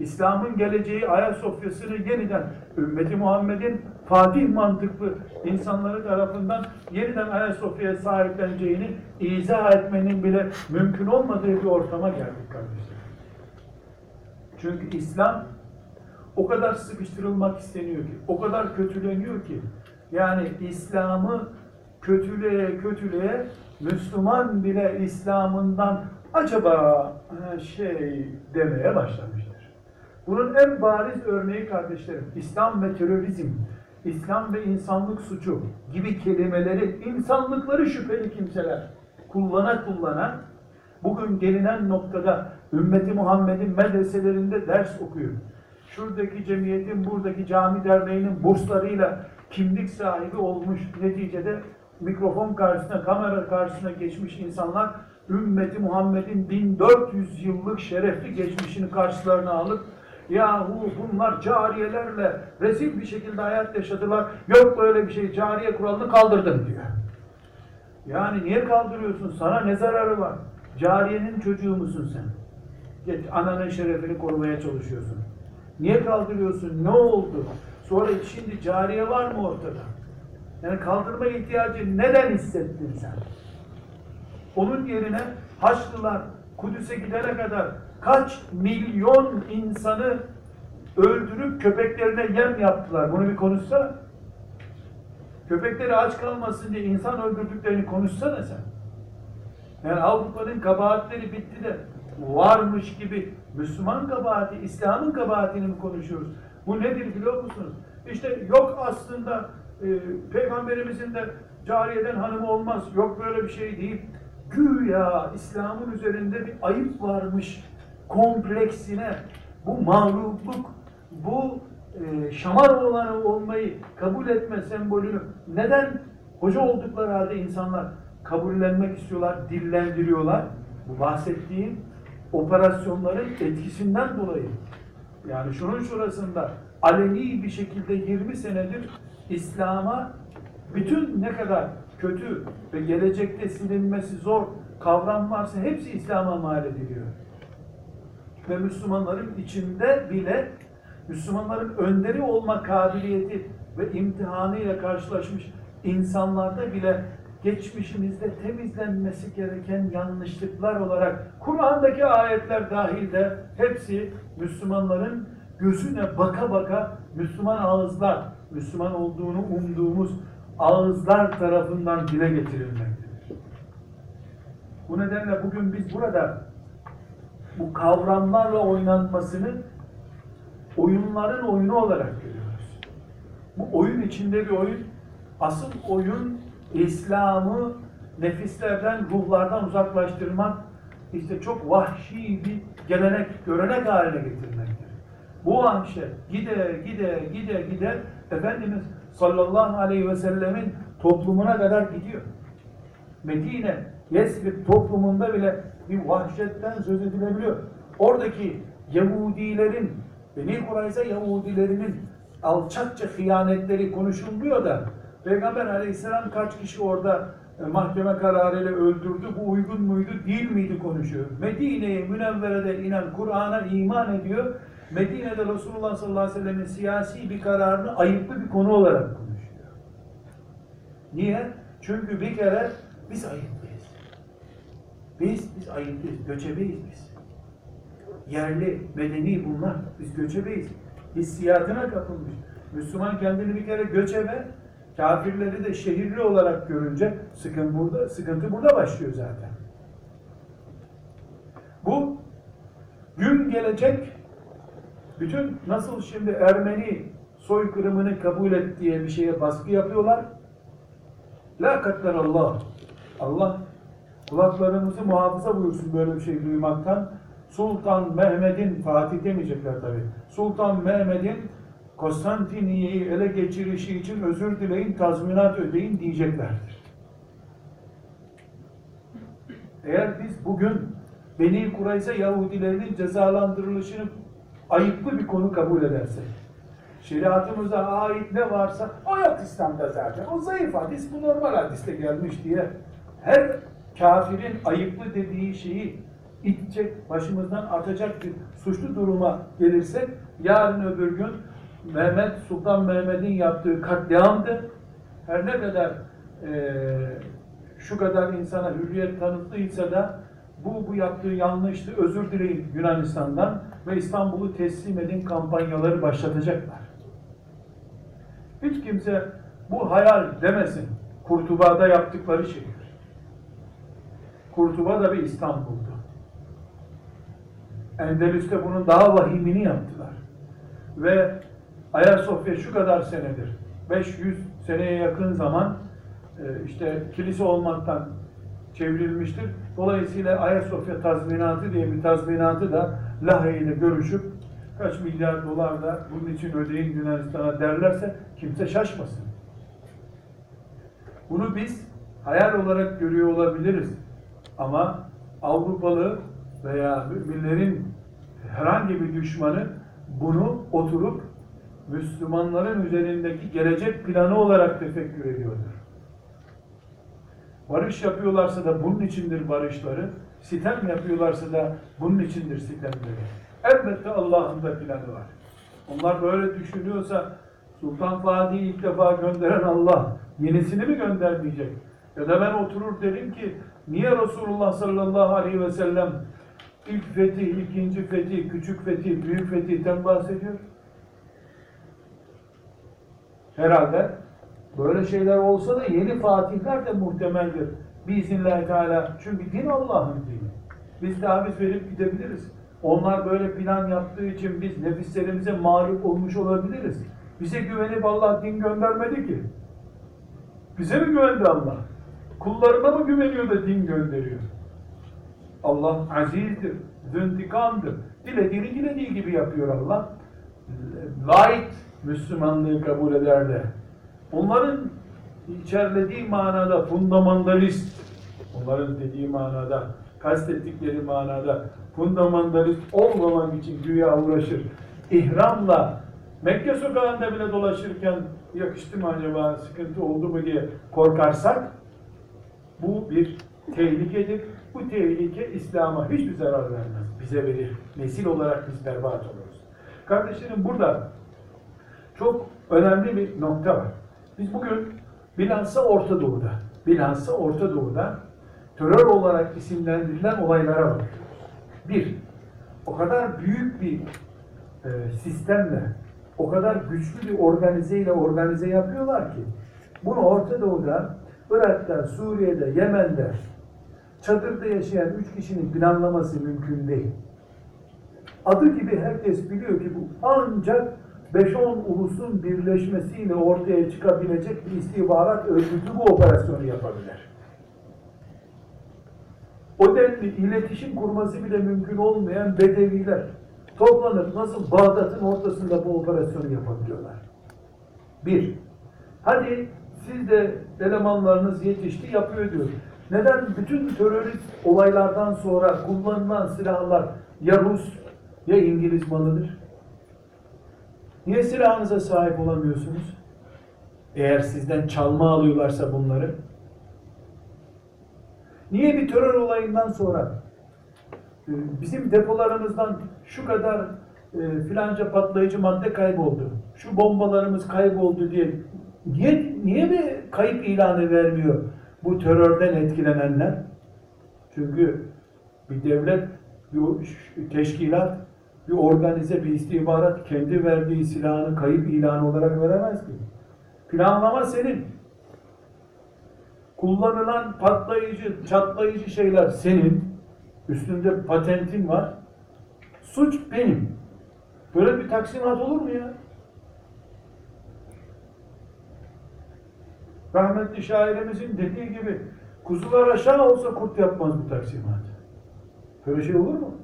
İslam'ın geleceği Ayasofya'sını yeniden ümmeti Muhammed'in Fatih mantıklı insanları tarafından yeniden Ayasofya'ya sahipleneceğini izah etmenin bile mümkün olmadığı bir ortama geldik kardeşler. Çünkü İslam o kadar sıkıştırılmak isteniyor ki, o kadar kötüleniyor ki, yani İslam'ı kötüleye kötüleye Müslüman bile İslam'ından acaba ha, şey demeye başlamıştır. Bunun en bariz örneği kardeşlerim, İslam ve terörizm, İslam ve insanlık suçu gibi kelimeleri insanlıkları şüpheli kimseler kullana kullana bugün gelinen noktada ümmeti Muhammed'in medreselerinde ders okuyor. Şuradaki cemiyetin, buradaki cami derneğinin burslarıyla kimlik sahibi olmuş neticede mikrofon karşısına, kamera karşısına geçmiş insanlar ümmeti Muhammed'in 1400 yıllık şerefli geçmişini karşılarına alıp yahu bunlar cariyelerle rezil bir şekilde hayat yaşadılar. Yok böyle bir şey cariye kuralını kaldırdım diyor. Yani niye kaldırıyorsun? Sana ne zararı var? Cariyenin çocuğu musun sen? Geç, ananın şerefini korumaya çalışıyorsun. Niye kaldırıyorsun? Ne oldu? Sonra şimdi cariye var mı ortada? Yani kaldırma ihtiyacı neden hissettin sen? Onun yerine Haçlılar Kudüs'e gidene kadar kaç milyon insanı öldürüp köpeklerine yem yaptılar. Bunu bir konuşsana. Köpekleri aç kalmasın diye insan öldürdüklerini konuşsana sen. Yani Avrupa'nın kabahatleri bitti de varmış gibi Müslüman kabahati, İslam'ın kabahatini mi konuşuyoruz? Bu nedir biliyor musunuz? İşte yok aslında e, peygamberimizin de cariyeden hanımı olmaz. Yok böyle bir şey değil. Güya İslam'ın üzerinde bir ayıp varmış kompleksine bu mağlupluk, bu e, şamar olanı olmayı kabul etme sembolünü neden hoca oldukları halde insanlar kabullenmek istiyorlar, dillendiriyorlar? Bu bahsettiğim operasyonların etkisinden dolayı. Yani şunun şurasında aleni bir şekilde 20 senedir İslam'a bütün ne kadar kötü ve gelecekte silinmesi zor kavram varsa hepsi İslam'a mal ediliyor. Ve Müslümanların içinde bile Müslümanların önderi olma kabiliyeti ve imtihanıyla karşılaşmış insanlarda bile geçmişimizde temizlenmesi gereken yanlışlıklar olarak Kur'an'daki ayetler dahil de hepsi Müslümanların gözüne baka baka Müslüman ağızlar, Müslüman olduğunu umduğumuz ağızlar tarafından dile getirilmektedir. Bu nedenle bugün biz burada bu kavramlarla oynanmasını oyunların oyunu olarak görüyoruz. Bu oyun içinde bir oyun. Asıl oyun İslam'ı nefislerden, ruhlardan uzaklaştırmak, işte çok vahşi bir gelenek, görenek haline getirmektir. Bu vahşet gide, gide, gide, gide Efendimiz sallallahu aleyhi ve sellemin toplumuna kadar gidiyor. Medine, Yesrib toplumunda bile bir vahşetten söz edilebiliyor. Oradaki Yahudilerin, Beni Kurayza Yahudilerinin alçakça hıyanetleri konuşulmuyor da Peygamber aleyhisselam kaç kişi orada e, mahkeme kararıyla öldürdü, bu uygun muydu, değil miydi konuşuyor. Medine'ye, Münevvere'de inen, Kur'an'a iman ediyor. Medine'de Resulullah sallallahu aleyhi ve sellem'in siyasi bir kararını ayıplı bir konu olarak konuşuyor. Niye? Çünkü bir kere biz ayıplıyız. Biz, biz ayıplıyız, göçebeyiz biz. Yerli, medeni bunlar. Biz göçebeyiz. Hissiyatına kapılmış. Müslüman kendini bir kere göçebe, kafirleri de şehirli olarak görünce sıkıntı burada, sıkıntı burada başlıyor zaten. Bu gün gelecek bütün nasıl şimdi Ermeni soykırımını kabul et diye bir şeye baskı yapıyorlar. La katler Allah. Allah kulaklarımızı muhafaza buyursun böyle bir şey duymaktan. Sultan Mehmet'in, Fatih demeyecekler tabi. Sultan Mehmet'in Konstantiniye'yi ele geçirişi için özür dileyin, tazminat ödeyin diyeceklerdir. Eğer biz bugün Beni Kurayza Yahudilerinin cezalandırılışını ayıplı bir konu kabul edersek, şeriatımıza ait ne varsa o yok İslam'da zaten. O zayıf hadis, bu normal hadiste gelmiş diye her kafirin ayıplı dediği şeyi itecek, başımızdan atacak bir suçlu duruma gelirsek yarın öbür gün Mehmet Sultan Mehmet'in yaptığı katliamdı. Her ne kadar eee, şu kadar insana hürriyet tanıttıysa da bu bu yaptığı yanlıştı. Özür dileyin Yunanistan'dan ve İstanbul'u teslim edin kampanyaları başlatacaklar. Hiç kimse bu hayal demesin. Kurtuba'da yaptıkları şeydir. Kurtuba da bir İstanbul'du. Endülüs'te bunun daha vahimini yaptılar. Ve Ayasofya şu kadar senedir, 500 seneye yakın zaman e, işte kilise olmaktan çevrilmiştir. Dolayısıyla Ayasofya tazminatı diye bir tazminatı da Lahey ile görüşüp kaç milyar dolar da bunun için ödeyin Yunanistan'a derlerse kimse şaşmasın. Bunu biz hayal olarak görüyor olabiliriz. Ama Avrupalı veya müminlerin herhangi bir düşmanı bunu oturup Müslümanların üzerindeki gelecek planı olarak tefekkür ediyordur. Barış yapıyorlarsa da bunun içindir barışları, sitem yapıyorlarsa da bunun içindir sitemleri. Elbette Allah'ın da planı var. Onlar böyle düşünüyorsa Sultan Fatih'i ilk defa gönderen Allah yenisini mi göndermeyecek? Ya da ben oturur derim ki niye Resulullah sallallahu aleyhi ve sellem ilk fetih, ikinci fetih, küçük fetih, büyük fetihten bahsediyor? Herhalde böyle şeyler olsa da yeni fatihler de muhtemeldir. Biiznillahü Teala. Çünkü din Allah'ın dini. Biz taviz verip gidebiliriz. Onlar böyle plan yaptığı için biz nefislerimize mağlup olmuş olabiliriz. Bize güvenip Allah din göndermedi ki. Bize mi güvendi Allah? Kullarına mı güveniyor da din gönderiyor? Allah azizdir, züntikamdır. Dilediğini dilediği gibi yapıyor Allah. Light Müslümanlığı kabul eder de. Onların içerlediği manada fundamentalist, onların dediği manada, kastettikleri manada fundamentalist olmamak için güya uğraşır. İhramla Mekke sokağında bile dolaşırken yakıştı mı acaba, sıkıntı oldu mu diye korkarsak bu bir tehlikedir. Bu tehlike İslam'a hiçbir zarar vermez. Bize verir. Nesil olarak biz berbat oluruz. Kardeşlerim burada çok önemli bir nokta var. Biz bugün bilhassa Orta Doğu'da, bilhassa Orta Doğu'da terör olarak isimlendirilen olaylara bakıyoruz. Bir, o kadar büyük bir e, sistemle, o kadar güçlü bir organizeyle organize yapıyorlar ki bunu Orta Doğu'da, Irak'ta, Suriye'de, Yemen'de çadırda yaşayan üç kişinin planlaması mümkün değil. Adı gibi herkes biliyor ki bu ancak 5-10 ulusun birleşmesiyle ortaya çıkabilecek bir istihbarat örgütü bu operasyonu yapabilir. O denli iletişim kurması bile mümkün olmayan bedeviler toplanıp nasıl Bağdat'ın ortasında bu operasyonu yapabiliyorlar? Bir, hadi siz de elemanlarınız yetişti yapıyor diyor. Neden bütün terörist olaylardan sonra kullanılan silahlar ya Rus ya İngiliz malıdır? Niye silahınıza sahip olamıyorsunuz? Eğer sizden çalma alıyorlarsa bunları. Niye bir terör olayından sonra e, bizim depolarımızdan şu kadar e, filanca patlayıcı madde kayboldu, şu bombalarımız kayboldu diye niye, niye bir kayıp ilanı vermiyor bu terörden etkilenenler? Çünkü bir devlet, bir teşkilat, bir organize, bir istihbarat kendi verdiği silahını kayıp ilanı olarak veremez ki. Planlama senin. Kullanılan patlayıcı, çatlayıcı şeyler senin. Üstünde patentin var. Suç benim. Böyle bir taksimat olur mu ya? Rahmetli şairimizin dediği gibi kuzular aşağı olsa kurt yapmaz bu taksimat. Böyle şey olur mu?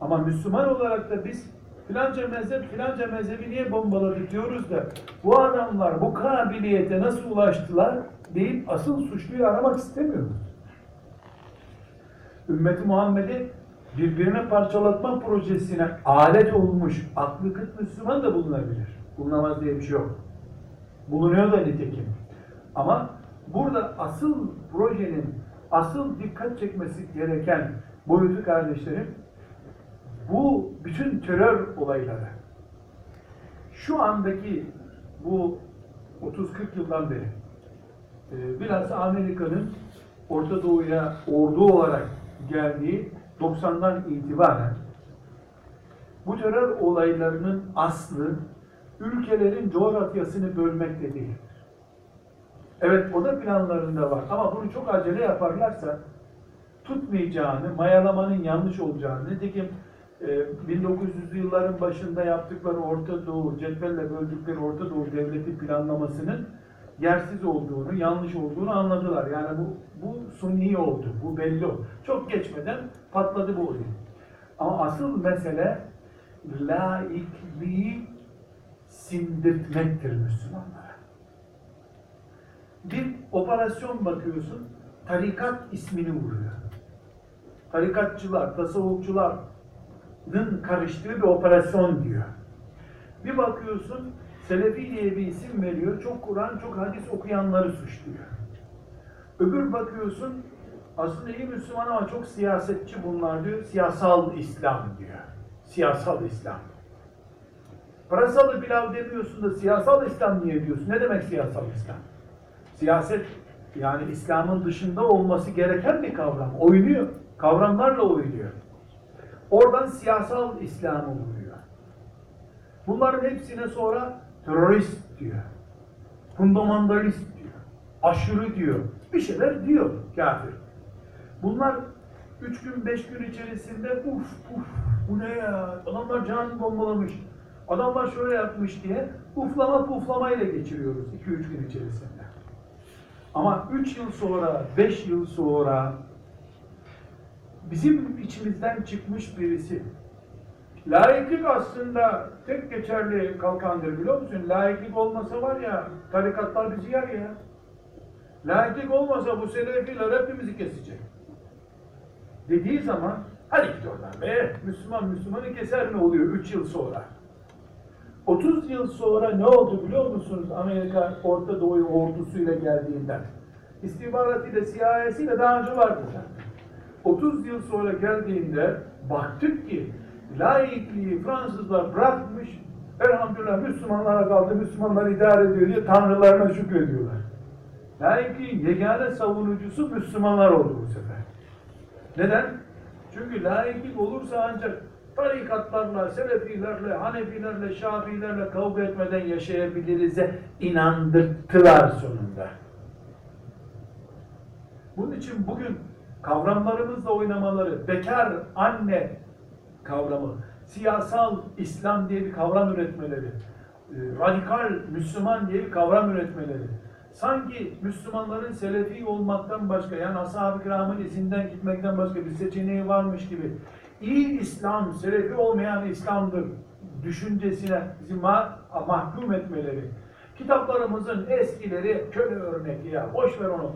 Ama Müslüman olarak da biz filanca mezhep filanca mezhebi niye bombaladı diyoruz da bu adamlar bu kabiliyete nasıl ulaştılar deyip asıl suçluyu aramak istemiyoruz. Ümmeti Muhammed'i birbirine parçalatma projesine alet olmuş aklı kıt Müslüman da bulunabilir. Bulunamaz diye bir şey yok. Bulunuyor da nitekim. Ama burada asıl projenin asıl dikkat çekmesi gereken boyutu kardeşlerim bu bütün terör olayları şu andaki bu 30-40 yıldan beri e, bilhassa Amerika'nın Orta Doğu'ya ordu olarak geldiği 90'dan itibaren bu terör olaylarının aslı ülkelerin coğrafyasını bölmekte değildir. Evet o da planlarında var ama bunu çok acele yaparlarsa tutmayacağını, mayalamanın yanlış olacağını, nitekim 1900'lü yılların başında yaptıkları Orta Doğu, cetvelle böldükleri Orta Doğu devleti planlamasının yersiz olduğunu, yanlış olduğunu anladılar. Yani bu, bu suni oldu, bu belli oldu. Çok geçmeden patladı bu oyun. Ama asıl mesele laikliği sindirtmektir Müslümanlara. Bir operasyon bakıyorsun, tarikat ismini vuruyor. Tarikatçılar, tasavvufçuların karıştığı bir operasyon diyor. Bir bakıyorsun, Selefi diye bir isim veriyor, çok Kur'an, çok hadis okuyanları suçluyor. Öbür bakıyorsun, aslında iyi Müslüman ama çok siyasetçi bunlar diyor, siyasal İslam diyor. Siyasal İslam. Pırasalı pilav demiyorsun da siyasal İslam niye diyorsun? Ne demek siyasal İslam? Siyaset yani İslam'ın dışında olması gereken bir kavram. Oynuyor. Kavramlarla oynuyor. Oradan siyasal İslam'ı vuruyor. Bunların hepsine sonra terörist diyor. Fundamentalist diyor. Aşırı diyor. Bir şeyler diyor kafir. Bunlar Üç gün, beş gün içerisinde uf uf bu ne ya? Adamlar can bombalamış. Adamlar şöyle yapmış diye uflama puflamayla geçiriyoruz iki üç gün içerisinde. Ama üç yıl sonra, beş yıl sonra bizim içimizden çıkmış birisi Laiklik aslında tek geçerli kalkandır biliyor musun? Laiklik olmasa var ya, tarikatlar bizi yer ya. Laiklik olmasa bu selefiler hepimizi kesecek. Dediği zaman, hadi git oradan be, Müslüman Müslümanı keser mi oluyor 3 yıl sonra? 30 yıl sonra ne oldu biliyor musunuz Amerika Orta Doğu ordusuyla geldiğinden? İstihbaratıyla, CIA'siyle daha önce vardı zaten. 30 yıl sonra geldiğinde baktık ki laikliği Fransızlar bırakmış, elhamdülillah Müslümanlara kaldı, Müslümanlar idare ediyor diye tanrılarına şükrediyorlar. Laikliğin yegane savunucusu Müslümanlar oldu bu sefer. Neden? Çünkü laiklik olursa ancak tarikatlarla, selefilerle, hanefilerle, şafilerle kavga etmeden yaşayabiliriz'e inandırttılar sonunda. Bunun için bugün kavramlarımızla oynamaları, bekar anne kavramı, siyasal İslam diye bir kavram üretmeleri, e, radikal Müslüman diye bir kavram üretmeleri, sanki Müslümanların selefi olmaktan başka, yani ashab-ı kiramın izinden gitmekten başka bir seçeneği varmış gibi, iyi İslam, selefi olmayan İslam'dır düşüncesine bizi ma mahkum etmeleri, kitaplarımızın eskileri köle örnek ya, boş ver onu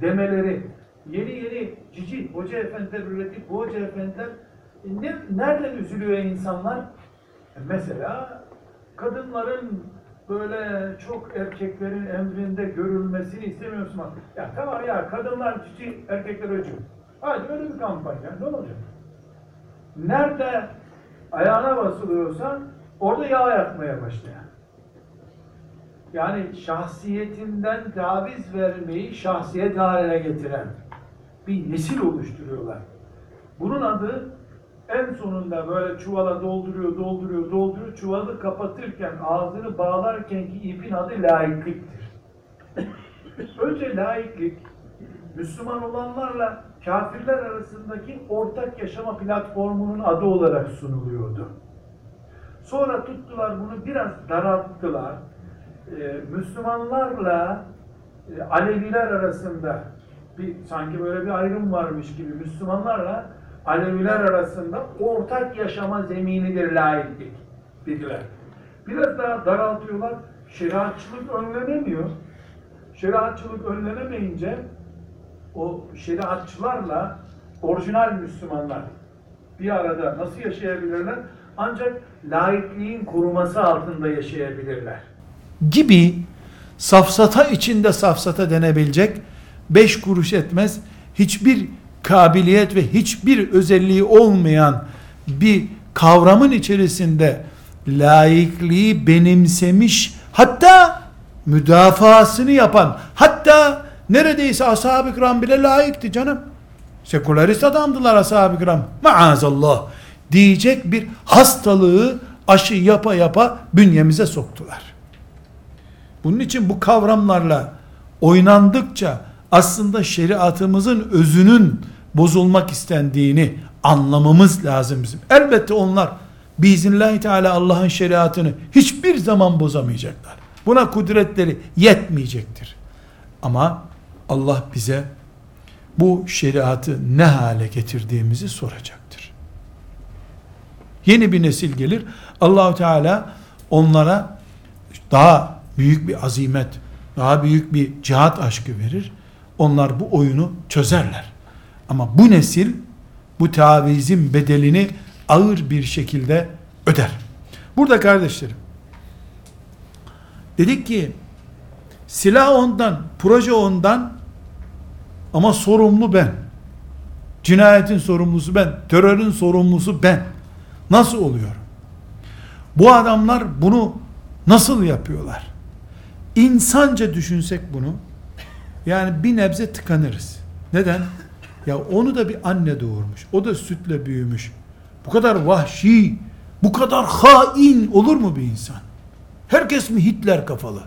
demeleri, yeni yeni cici hoca efendiler üretip bu hoca efendiler e, ne, nereden üzülüyor insanlar? E, mesela kadınların böyle çok erkeklerin emrinde görülmesini istemiyorsun. Ya tamam ya kadınlar cici erkekler öcü. Hadi öyle bir kampanya ne olacak? Nerede ayağına basılıyorsa orada yağ yakmaya başlayan. Yani şahsiyetinden taviz vermeyi şahsiyet haline getiren bir nesil oluşturuyorlar. Bunun adı en sonunda böyle çuvala dolduruyor, dolduruyor, dolduruyor. Çuvalı kapatırken, ağzını bağlarken ki ipin adı laikliktir. Önce laiklik, Müslüman olanlarla kafirler arasındaki ortak yaşama platformunun adı olarak sunuluyordu. Sonra tuttular bunu biraz daralttılar. Ee, Müslümanlarla e, Aleviler arasında bir sanki böyle bir ayrım varmış gibi Müslümanlarla Aleviler arasında ortak yaşama zeminidir laiklik dediler. Biraz daha daraltıyorlar. Şeriatçılık önlenemiyor. Şeriatçılık önlenemeyince o şeriatçılarla orijinal Müslümanlar bir arada nasıl yaşayabilirler? Ancak laikliğin koruması altında yaşayabilirler. Gibi safsata içinde safsata denebilecek beş kuruş etmez. Hiçbir kabiliyet ve hiçbir özelliği olmayan bir kavramın içerisinde laikliği benimsemiş hatta müdafasını yapan hatta neredeyse ashab-ı kiram bile layıktı canım. Sekülerist adamdılar ashab-ı kiram. Maazallah. Diyecek bir hastalığı aşı yapa yapa bünyemize soktular. Bunun için bu kavramlarla oynandıkça aslında şeriatımızın özünün bozulmak istendiğini anlamamız lazım bizim. Elbette onlar biiznillahü teala Allah'ın şeriatını hiçbir zaman bozamayacaklar. Buna kudretleri yetmeyecektir. Ama Allah bize bu şeriatı ne hale getirdiğimizi soracaktır. Yeni bir nesil gelir. Allahu Teala onlara daha büyük bir azimet, daha büyük bir cihat aşkı verir. Onlar bu oyunu çözerler. Ama bu nesil bu tavizin bedelini ağır bir şekilde öder. Burada kardeşlerim dedik ki silah ondan, proje ondan ama sorumlu ben. Cinayetin sorumlusu ben, terörün sorumlusu ben. Nasıl oluyor? Bu adamlar bunu nasıl yapıyorlar? İnsanca düşünsek bunu, yani bir nebze tıkanırız. Neden? Ya onu da bir anne doğurmuş. O da sütle büyümüş. Bu kadar vahşi, bu kadar hain olur mu bir insan? Herkes mi Hitler kafalı?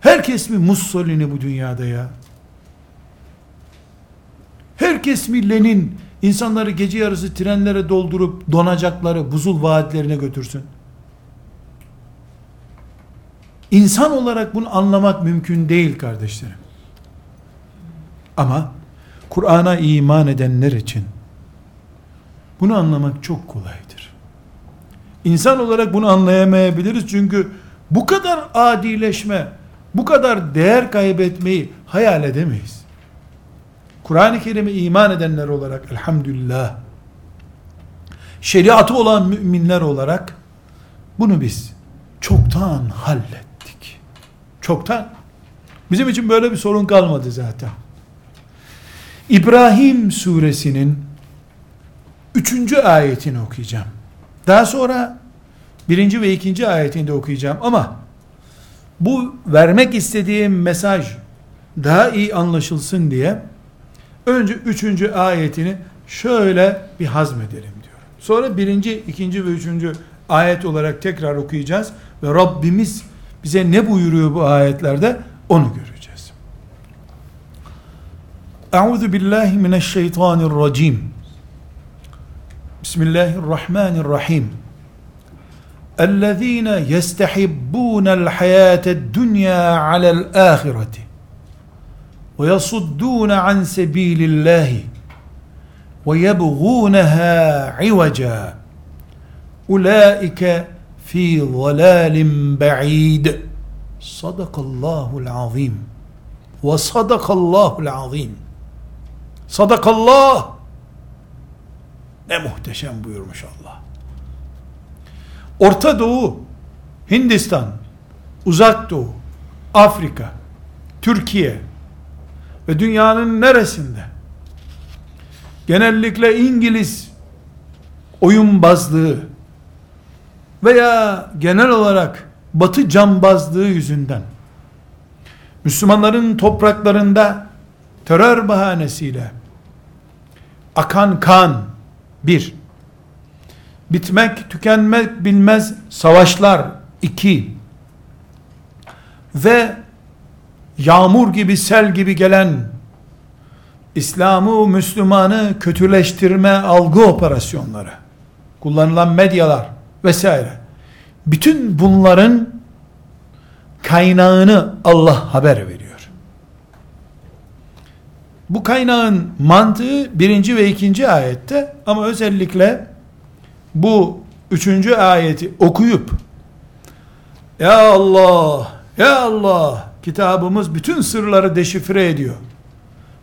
Herkes mi Mussolini bu dünyada ya? Herkes millenin insanları gece yarısı trenlere doldurup donacakları buzul vaatlerine götürsün. İnsan olarak bunu anlamak mümkün değil kardeşlerim. Ama Kur'an'a iman edenler için bunu anlamak çok kolaydır. İnsan olarak bunu anlayamayabiliriz çünkü bu kadar adileşme, bu kadar değer kaybetmeyi hayal edemeyiz. Kur'an-ı Kerim'e iman edenler olarak elhamdülillah şeriatı olan müminler olarak bunu biz çoktan hallettik. Çoktan. Bizim için böyle bir sorun kalmadı zaten. İbrahim suresinin üçüncü ayetini okuyacağım. Daha sonra birinci ve ikinci ayetini de okuyacağım ama bu vermek istediğim mesaj daha iyi anlaşılsın diye önce üçüncü ayetini şöyle bir hazmedelim diyorum. Sonra birinci, ikinci ve üçüncü ayet olarak tekrar okuyacağız ve Rabbimiz bize ne buyuruyor bu ayetlerde onu göreceğiz. Euzu billahi mineşşeytanirracim. Bismillahirrahmanirrahim. اَلَّذ۪ينَ يَسْتَحِبُّونَ الْحَيَاةَ الدُّنْيَا عَلَى الْآخِرَةِ وَيَصُدُّونَ عَنْ سَب۪يلِ اللّٰهِ وَيَبْغُونَهَا عِوَجًا اُولَٰئِكَ fi zalalim ba'id. Sadakallahul azim. Ve sadakallahul azim. Sadakallah. Ne muhteşem buyurmuş Allah. Orta Doğu, Hindistan, Uzak Doğu, Afrika, Türkiye ve dünyanın neresinde genellikle İngiliz oyunbazlığı veya genel olarak batı cambazlığı yüzünden. Müslümanların topraklarında terör bahanesiyle akan kan bir. Bitmek tükenmek bilmez savaşlar iki. Ve yağmur gibi sel gibi gelen İslam'ı Müslümanı kötüleştirme algı operasyonları. Kullanılan medyalar vesaire bütün bunların kaynağını Allah haber veriyor. Bu kaynağın mantığı birinci ve ikinci ayette ama özellikle bu üçüncü ayeti okuyup Ya Allah, Ya Allah kitabımız bütün sırları deşifre ediyor.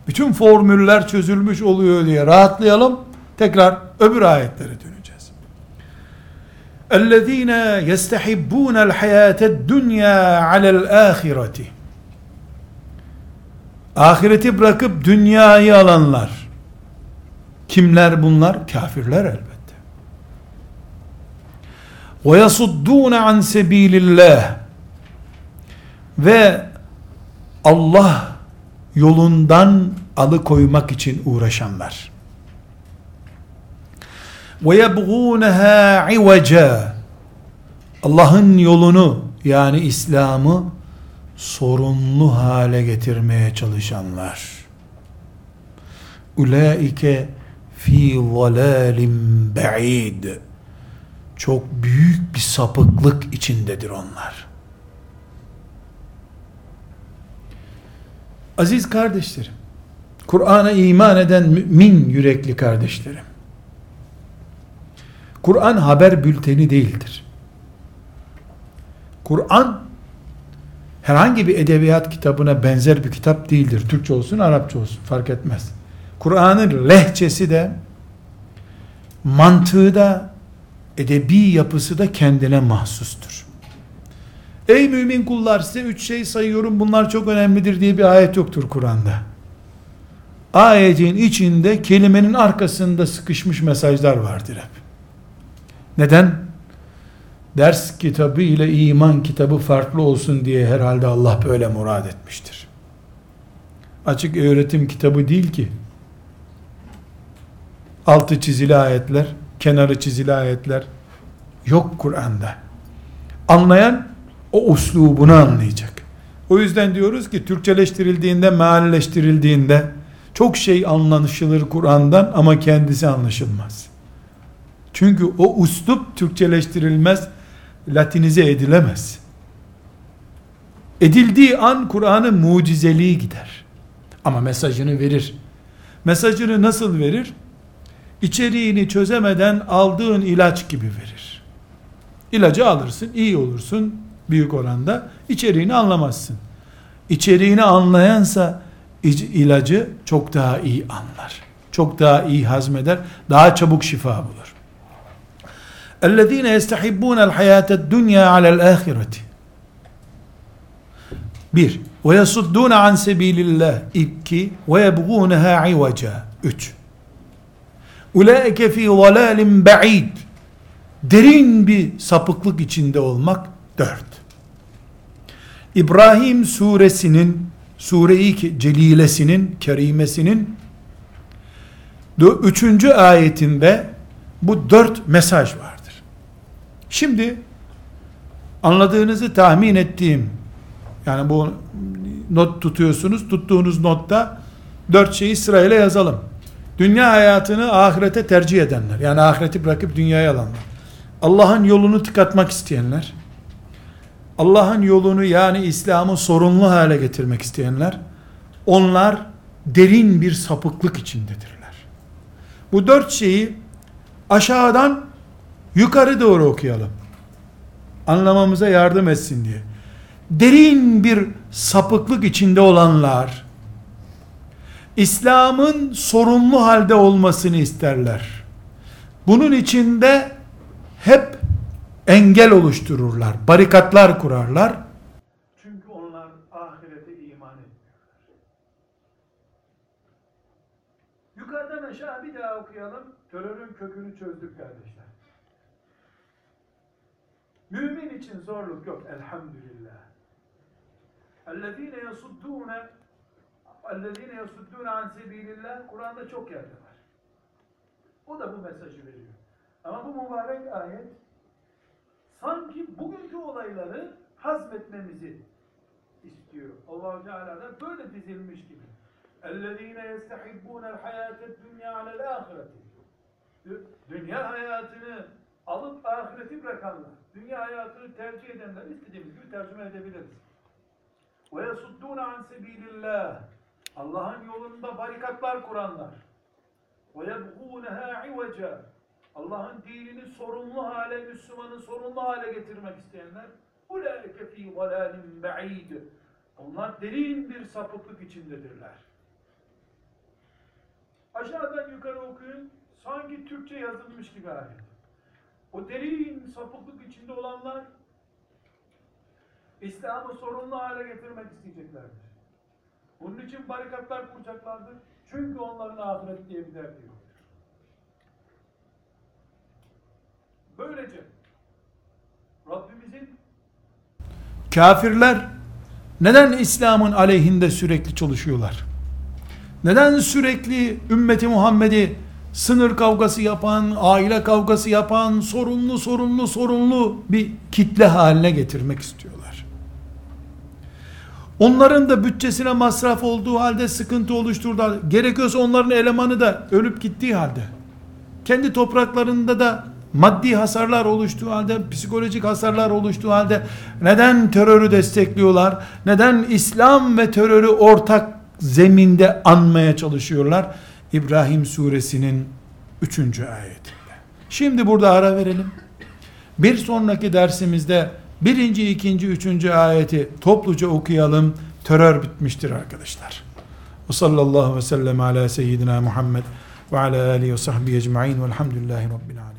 Bütün formüller çözülmüş oluyor diye rahatlayalım. Tekrar öbür ayetlere döneceğiz. اَلَّذ۪ينَ يَسْتَحِبُّونَ الْحَيَاةَ الدُّنْيَا عَلَى الْآخِرَةِ Ahireti bırakıp dünyayı alanlar. Kimler bunlar? Kafirler elbette. وَيَصُدُّونَ عَنْ سَب۪يلِ اللّٰهِ Ve Allah yolundan alıkoymak için uğraşanlar. ve yebğûneha ivaca Allah'ın yolunu yani İslam'ı sorunlu hale getirmeye çalışanlar. Ulaike fi zalalim ba'id çok büyük bir sapıklık içindedir onlar. Aziz kardeşlerim, Kur'an'a iman eden mümin yürekli kardeşlerim, Kur'an haber bülteni değildir. Kur'an herhangi bir edebiyat kitabına benzer bir kitap değildir. Türkçe olsun, Arapça olsun fark etmez. Kur'an'ın lehçesi de mantığı da edebi yapısı da kendine mahsustur. Ey mümin kullar size üç şey sayıyorum bunlar çok önemlidir diye bir ayet yoktur Kur'an'da. Ayetin içinde kelimenin arkasında sıkışmış mesajlar vardır hep. Neden? Ders kitabı ile iman kitabı farklı olsun diye herhalde Allah böyle murad etmiştir. Açık öğretim kitabı değil ki. Altı çizili ayetler, kenarı çizili ayetler yok Kur'an'da. Anlayan o uslubunu anlayacak. O yüzden diyoruz ki Türkçeleştirildiğinde, mealleştirildiğinde Çok şey anlaşılır Kur'an'dan ama kendisi anlaşılmaz. Çünkü o uslup Türkçeleştirilmez, Latinize edilemez. Edildiği an Kur'an'ın mucizeliği gider. Ama mesajını verir. Mesajını nasıl verir? İçeriğini çözemeden aldığın ilaç gibi verir. İlacı alırsın, iyi olursun büyük oranda. İçeriğini anlamazsın. İçeriğini anlayansa ilacı çok daha iyi anlar. Çok daha iyi hazmeder. Daha çabuk şifa bulur. اَلَّذ۪ينَ يَسْتَحِبُّونَ الْحَيَاةَ الدُّنْيَا عَلَى الْآخِرَةِ Bir, وَيَصُدُّونَ عَنْ سَب۪يلِ اللّٰهِ İki, وَيَبْغُونَهَا عِوَجًا Üç, اُولَٰئِكَ ف۪ي ضَلَالٍ بَعِيدٍ Derin bir sapıklık içinde olmak. Dört, İbrahim suresinin Sure-i Celilesinin, Kerimesinin üçüncü ayetinde bu dört mesaj vardır. Şimdi anladığınızı tahmin ettiğim yani bu not tutuyorsunuz. Tuttuğunuz notta dört şeyi sırayla yazalım. Dünya hayatını ahirete tercih edenler. Yani ahireti bırakıp dünyaya alanlar. Allah'ın yolunu tıkatmak isteyenler. Allah'ın yolunu yani İslam'ı sorunlu hale getirmek isteyenler. Onlar derin bir sapıklık içindedirler. Bu dört şeyi aşağıdan yukarı doğru okuyalım. Anlamamıza yardım etsin diye. Derin bir sapıklık içinde olanlar, İslam'ın sorunlu halde olmasını isterler. Bunun içinde hep engel oluştururlar, barikatlar kurarlar. Çünkü onlar ahirete iman etmiyorlar. Yukarıdan aşağı bir daha okuyalım. Terörün kökünü çözdük kardeşler. Mümin için zorluk yok elhamdülillah. اَلَّذ۪ينَ يَصُدُّونَ اَلَّذ۪ينَ يَصُدُّونَ عَنْ سَب۪يلِ Kur'an'da çok yerde var. O da bu mesajı veriyor. Ama bu mübarek ayet sanki bugünkü olayları hazmetmemizi istiyor. Allah Teala da böyle dizilmiş gibi. اَلَّذ۪ينَ يَسْتَحِبُّونَ الْحَيَاةَ الدُّنْيَا عَلَى الْآخِرَةِ Dünya hayatını alıp ahireti bırakanlar, dünya hayatını tercih edenler istediğimiz gibi tercüme edebiliriz. وَيَسُدُّونَ عَنْ سَب۪يلِ اللّٰهِ Allah'ın yolunda barikatlar kuranlar. وَيَبْغُونَهَا عِوَجًا Allah'ın dinini sorunlu hale, Müslümanı sorunlu hale getirmek isteyenler اُولَٰئِكَ ف۪ي ضَلَالٍ بَعِيدٍ Onlar derin bir sapıklık içindedirler. Aşağıdan yukarı okuyun, sanki Türkçe yazılmış gibi ayet. O derin sapıklık içinde olanlar İslam'ı sorunlu hale getirmek isteyeceklerdir. Bunun için barikatlar kuracaklardır. Çünkü onların ahiret diye bir derdi yok. Böylece Rabbimizin kafirler neden İslam'ın aleyhinde sürekli çalışıyorlar? Neden sürekli ümmeti Muhammed'i sınır kavgası yapan, aile kavgası yapan, sorunlu sorunlu sorunlu bir kitle haline getirmek istiyorlar. Onların da bütçesine masraf olduğu halde sıkıntı oluşturdu. Gerekiyorsa onların elemanı da ölüp gittiği halde. Kendi topraklarında da maddi hasarlar oluştuğu halde, psikolojik hasarlar oluştuğu halde neden terörü destekliyorlar? Neden İslam ve terörü ortak zeminde anmaya çalışıyorlar? İbrahim suresinin 3. ayetinde. Şimdi burada ara verelim. Bir sonraki dersimizde birinci, ikinci, üçüncü ayeti topluca okuyalım. Terör bitmiştir arkadaşlar. Ve sallallahu ve sellem ala seyyidina Muhammed ve ala alihi ve sahbihi ecma'in velhamdülillahi rabbil alemin.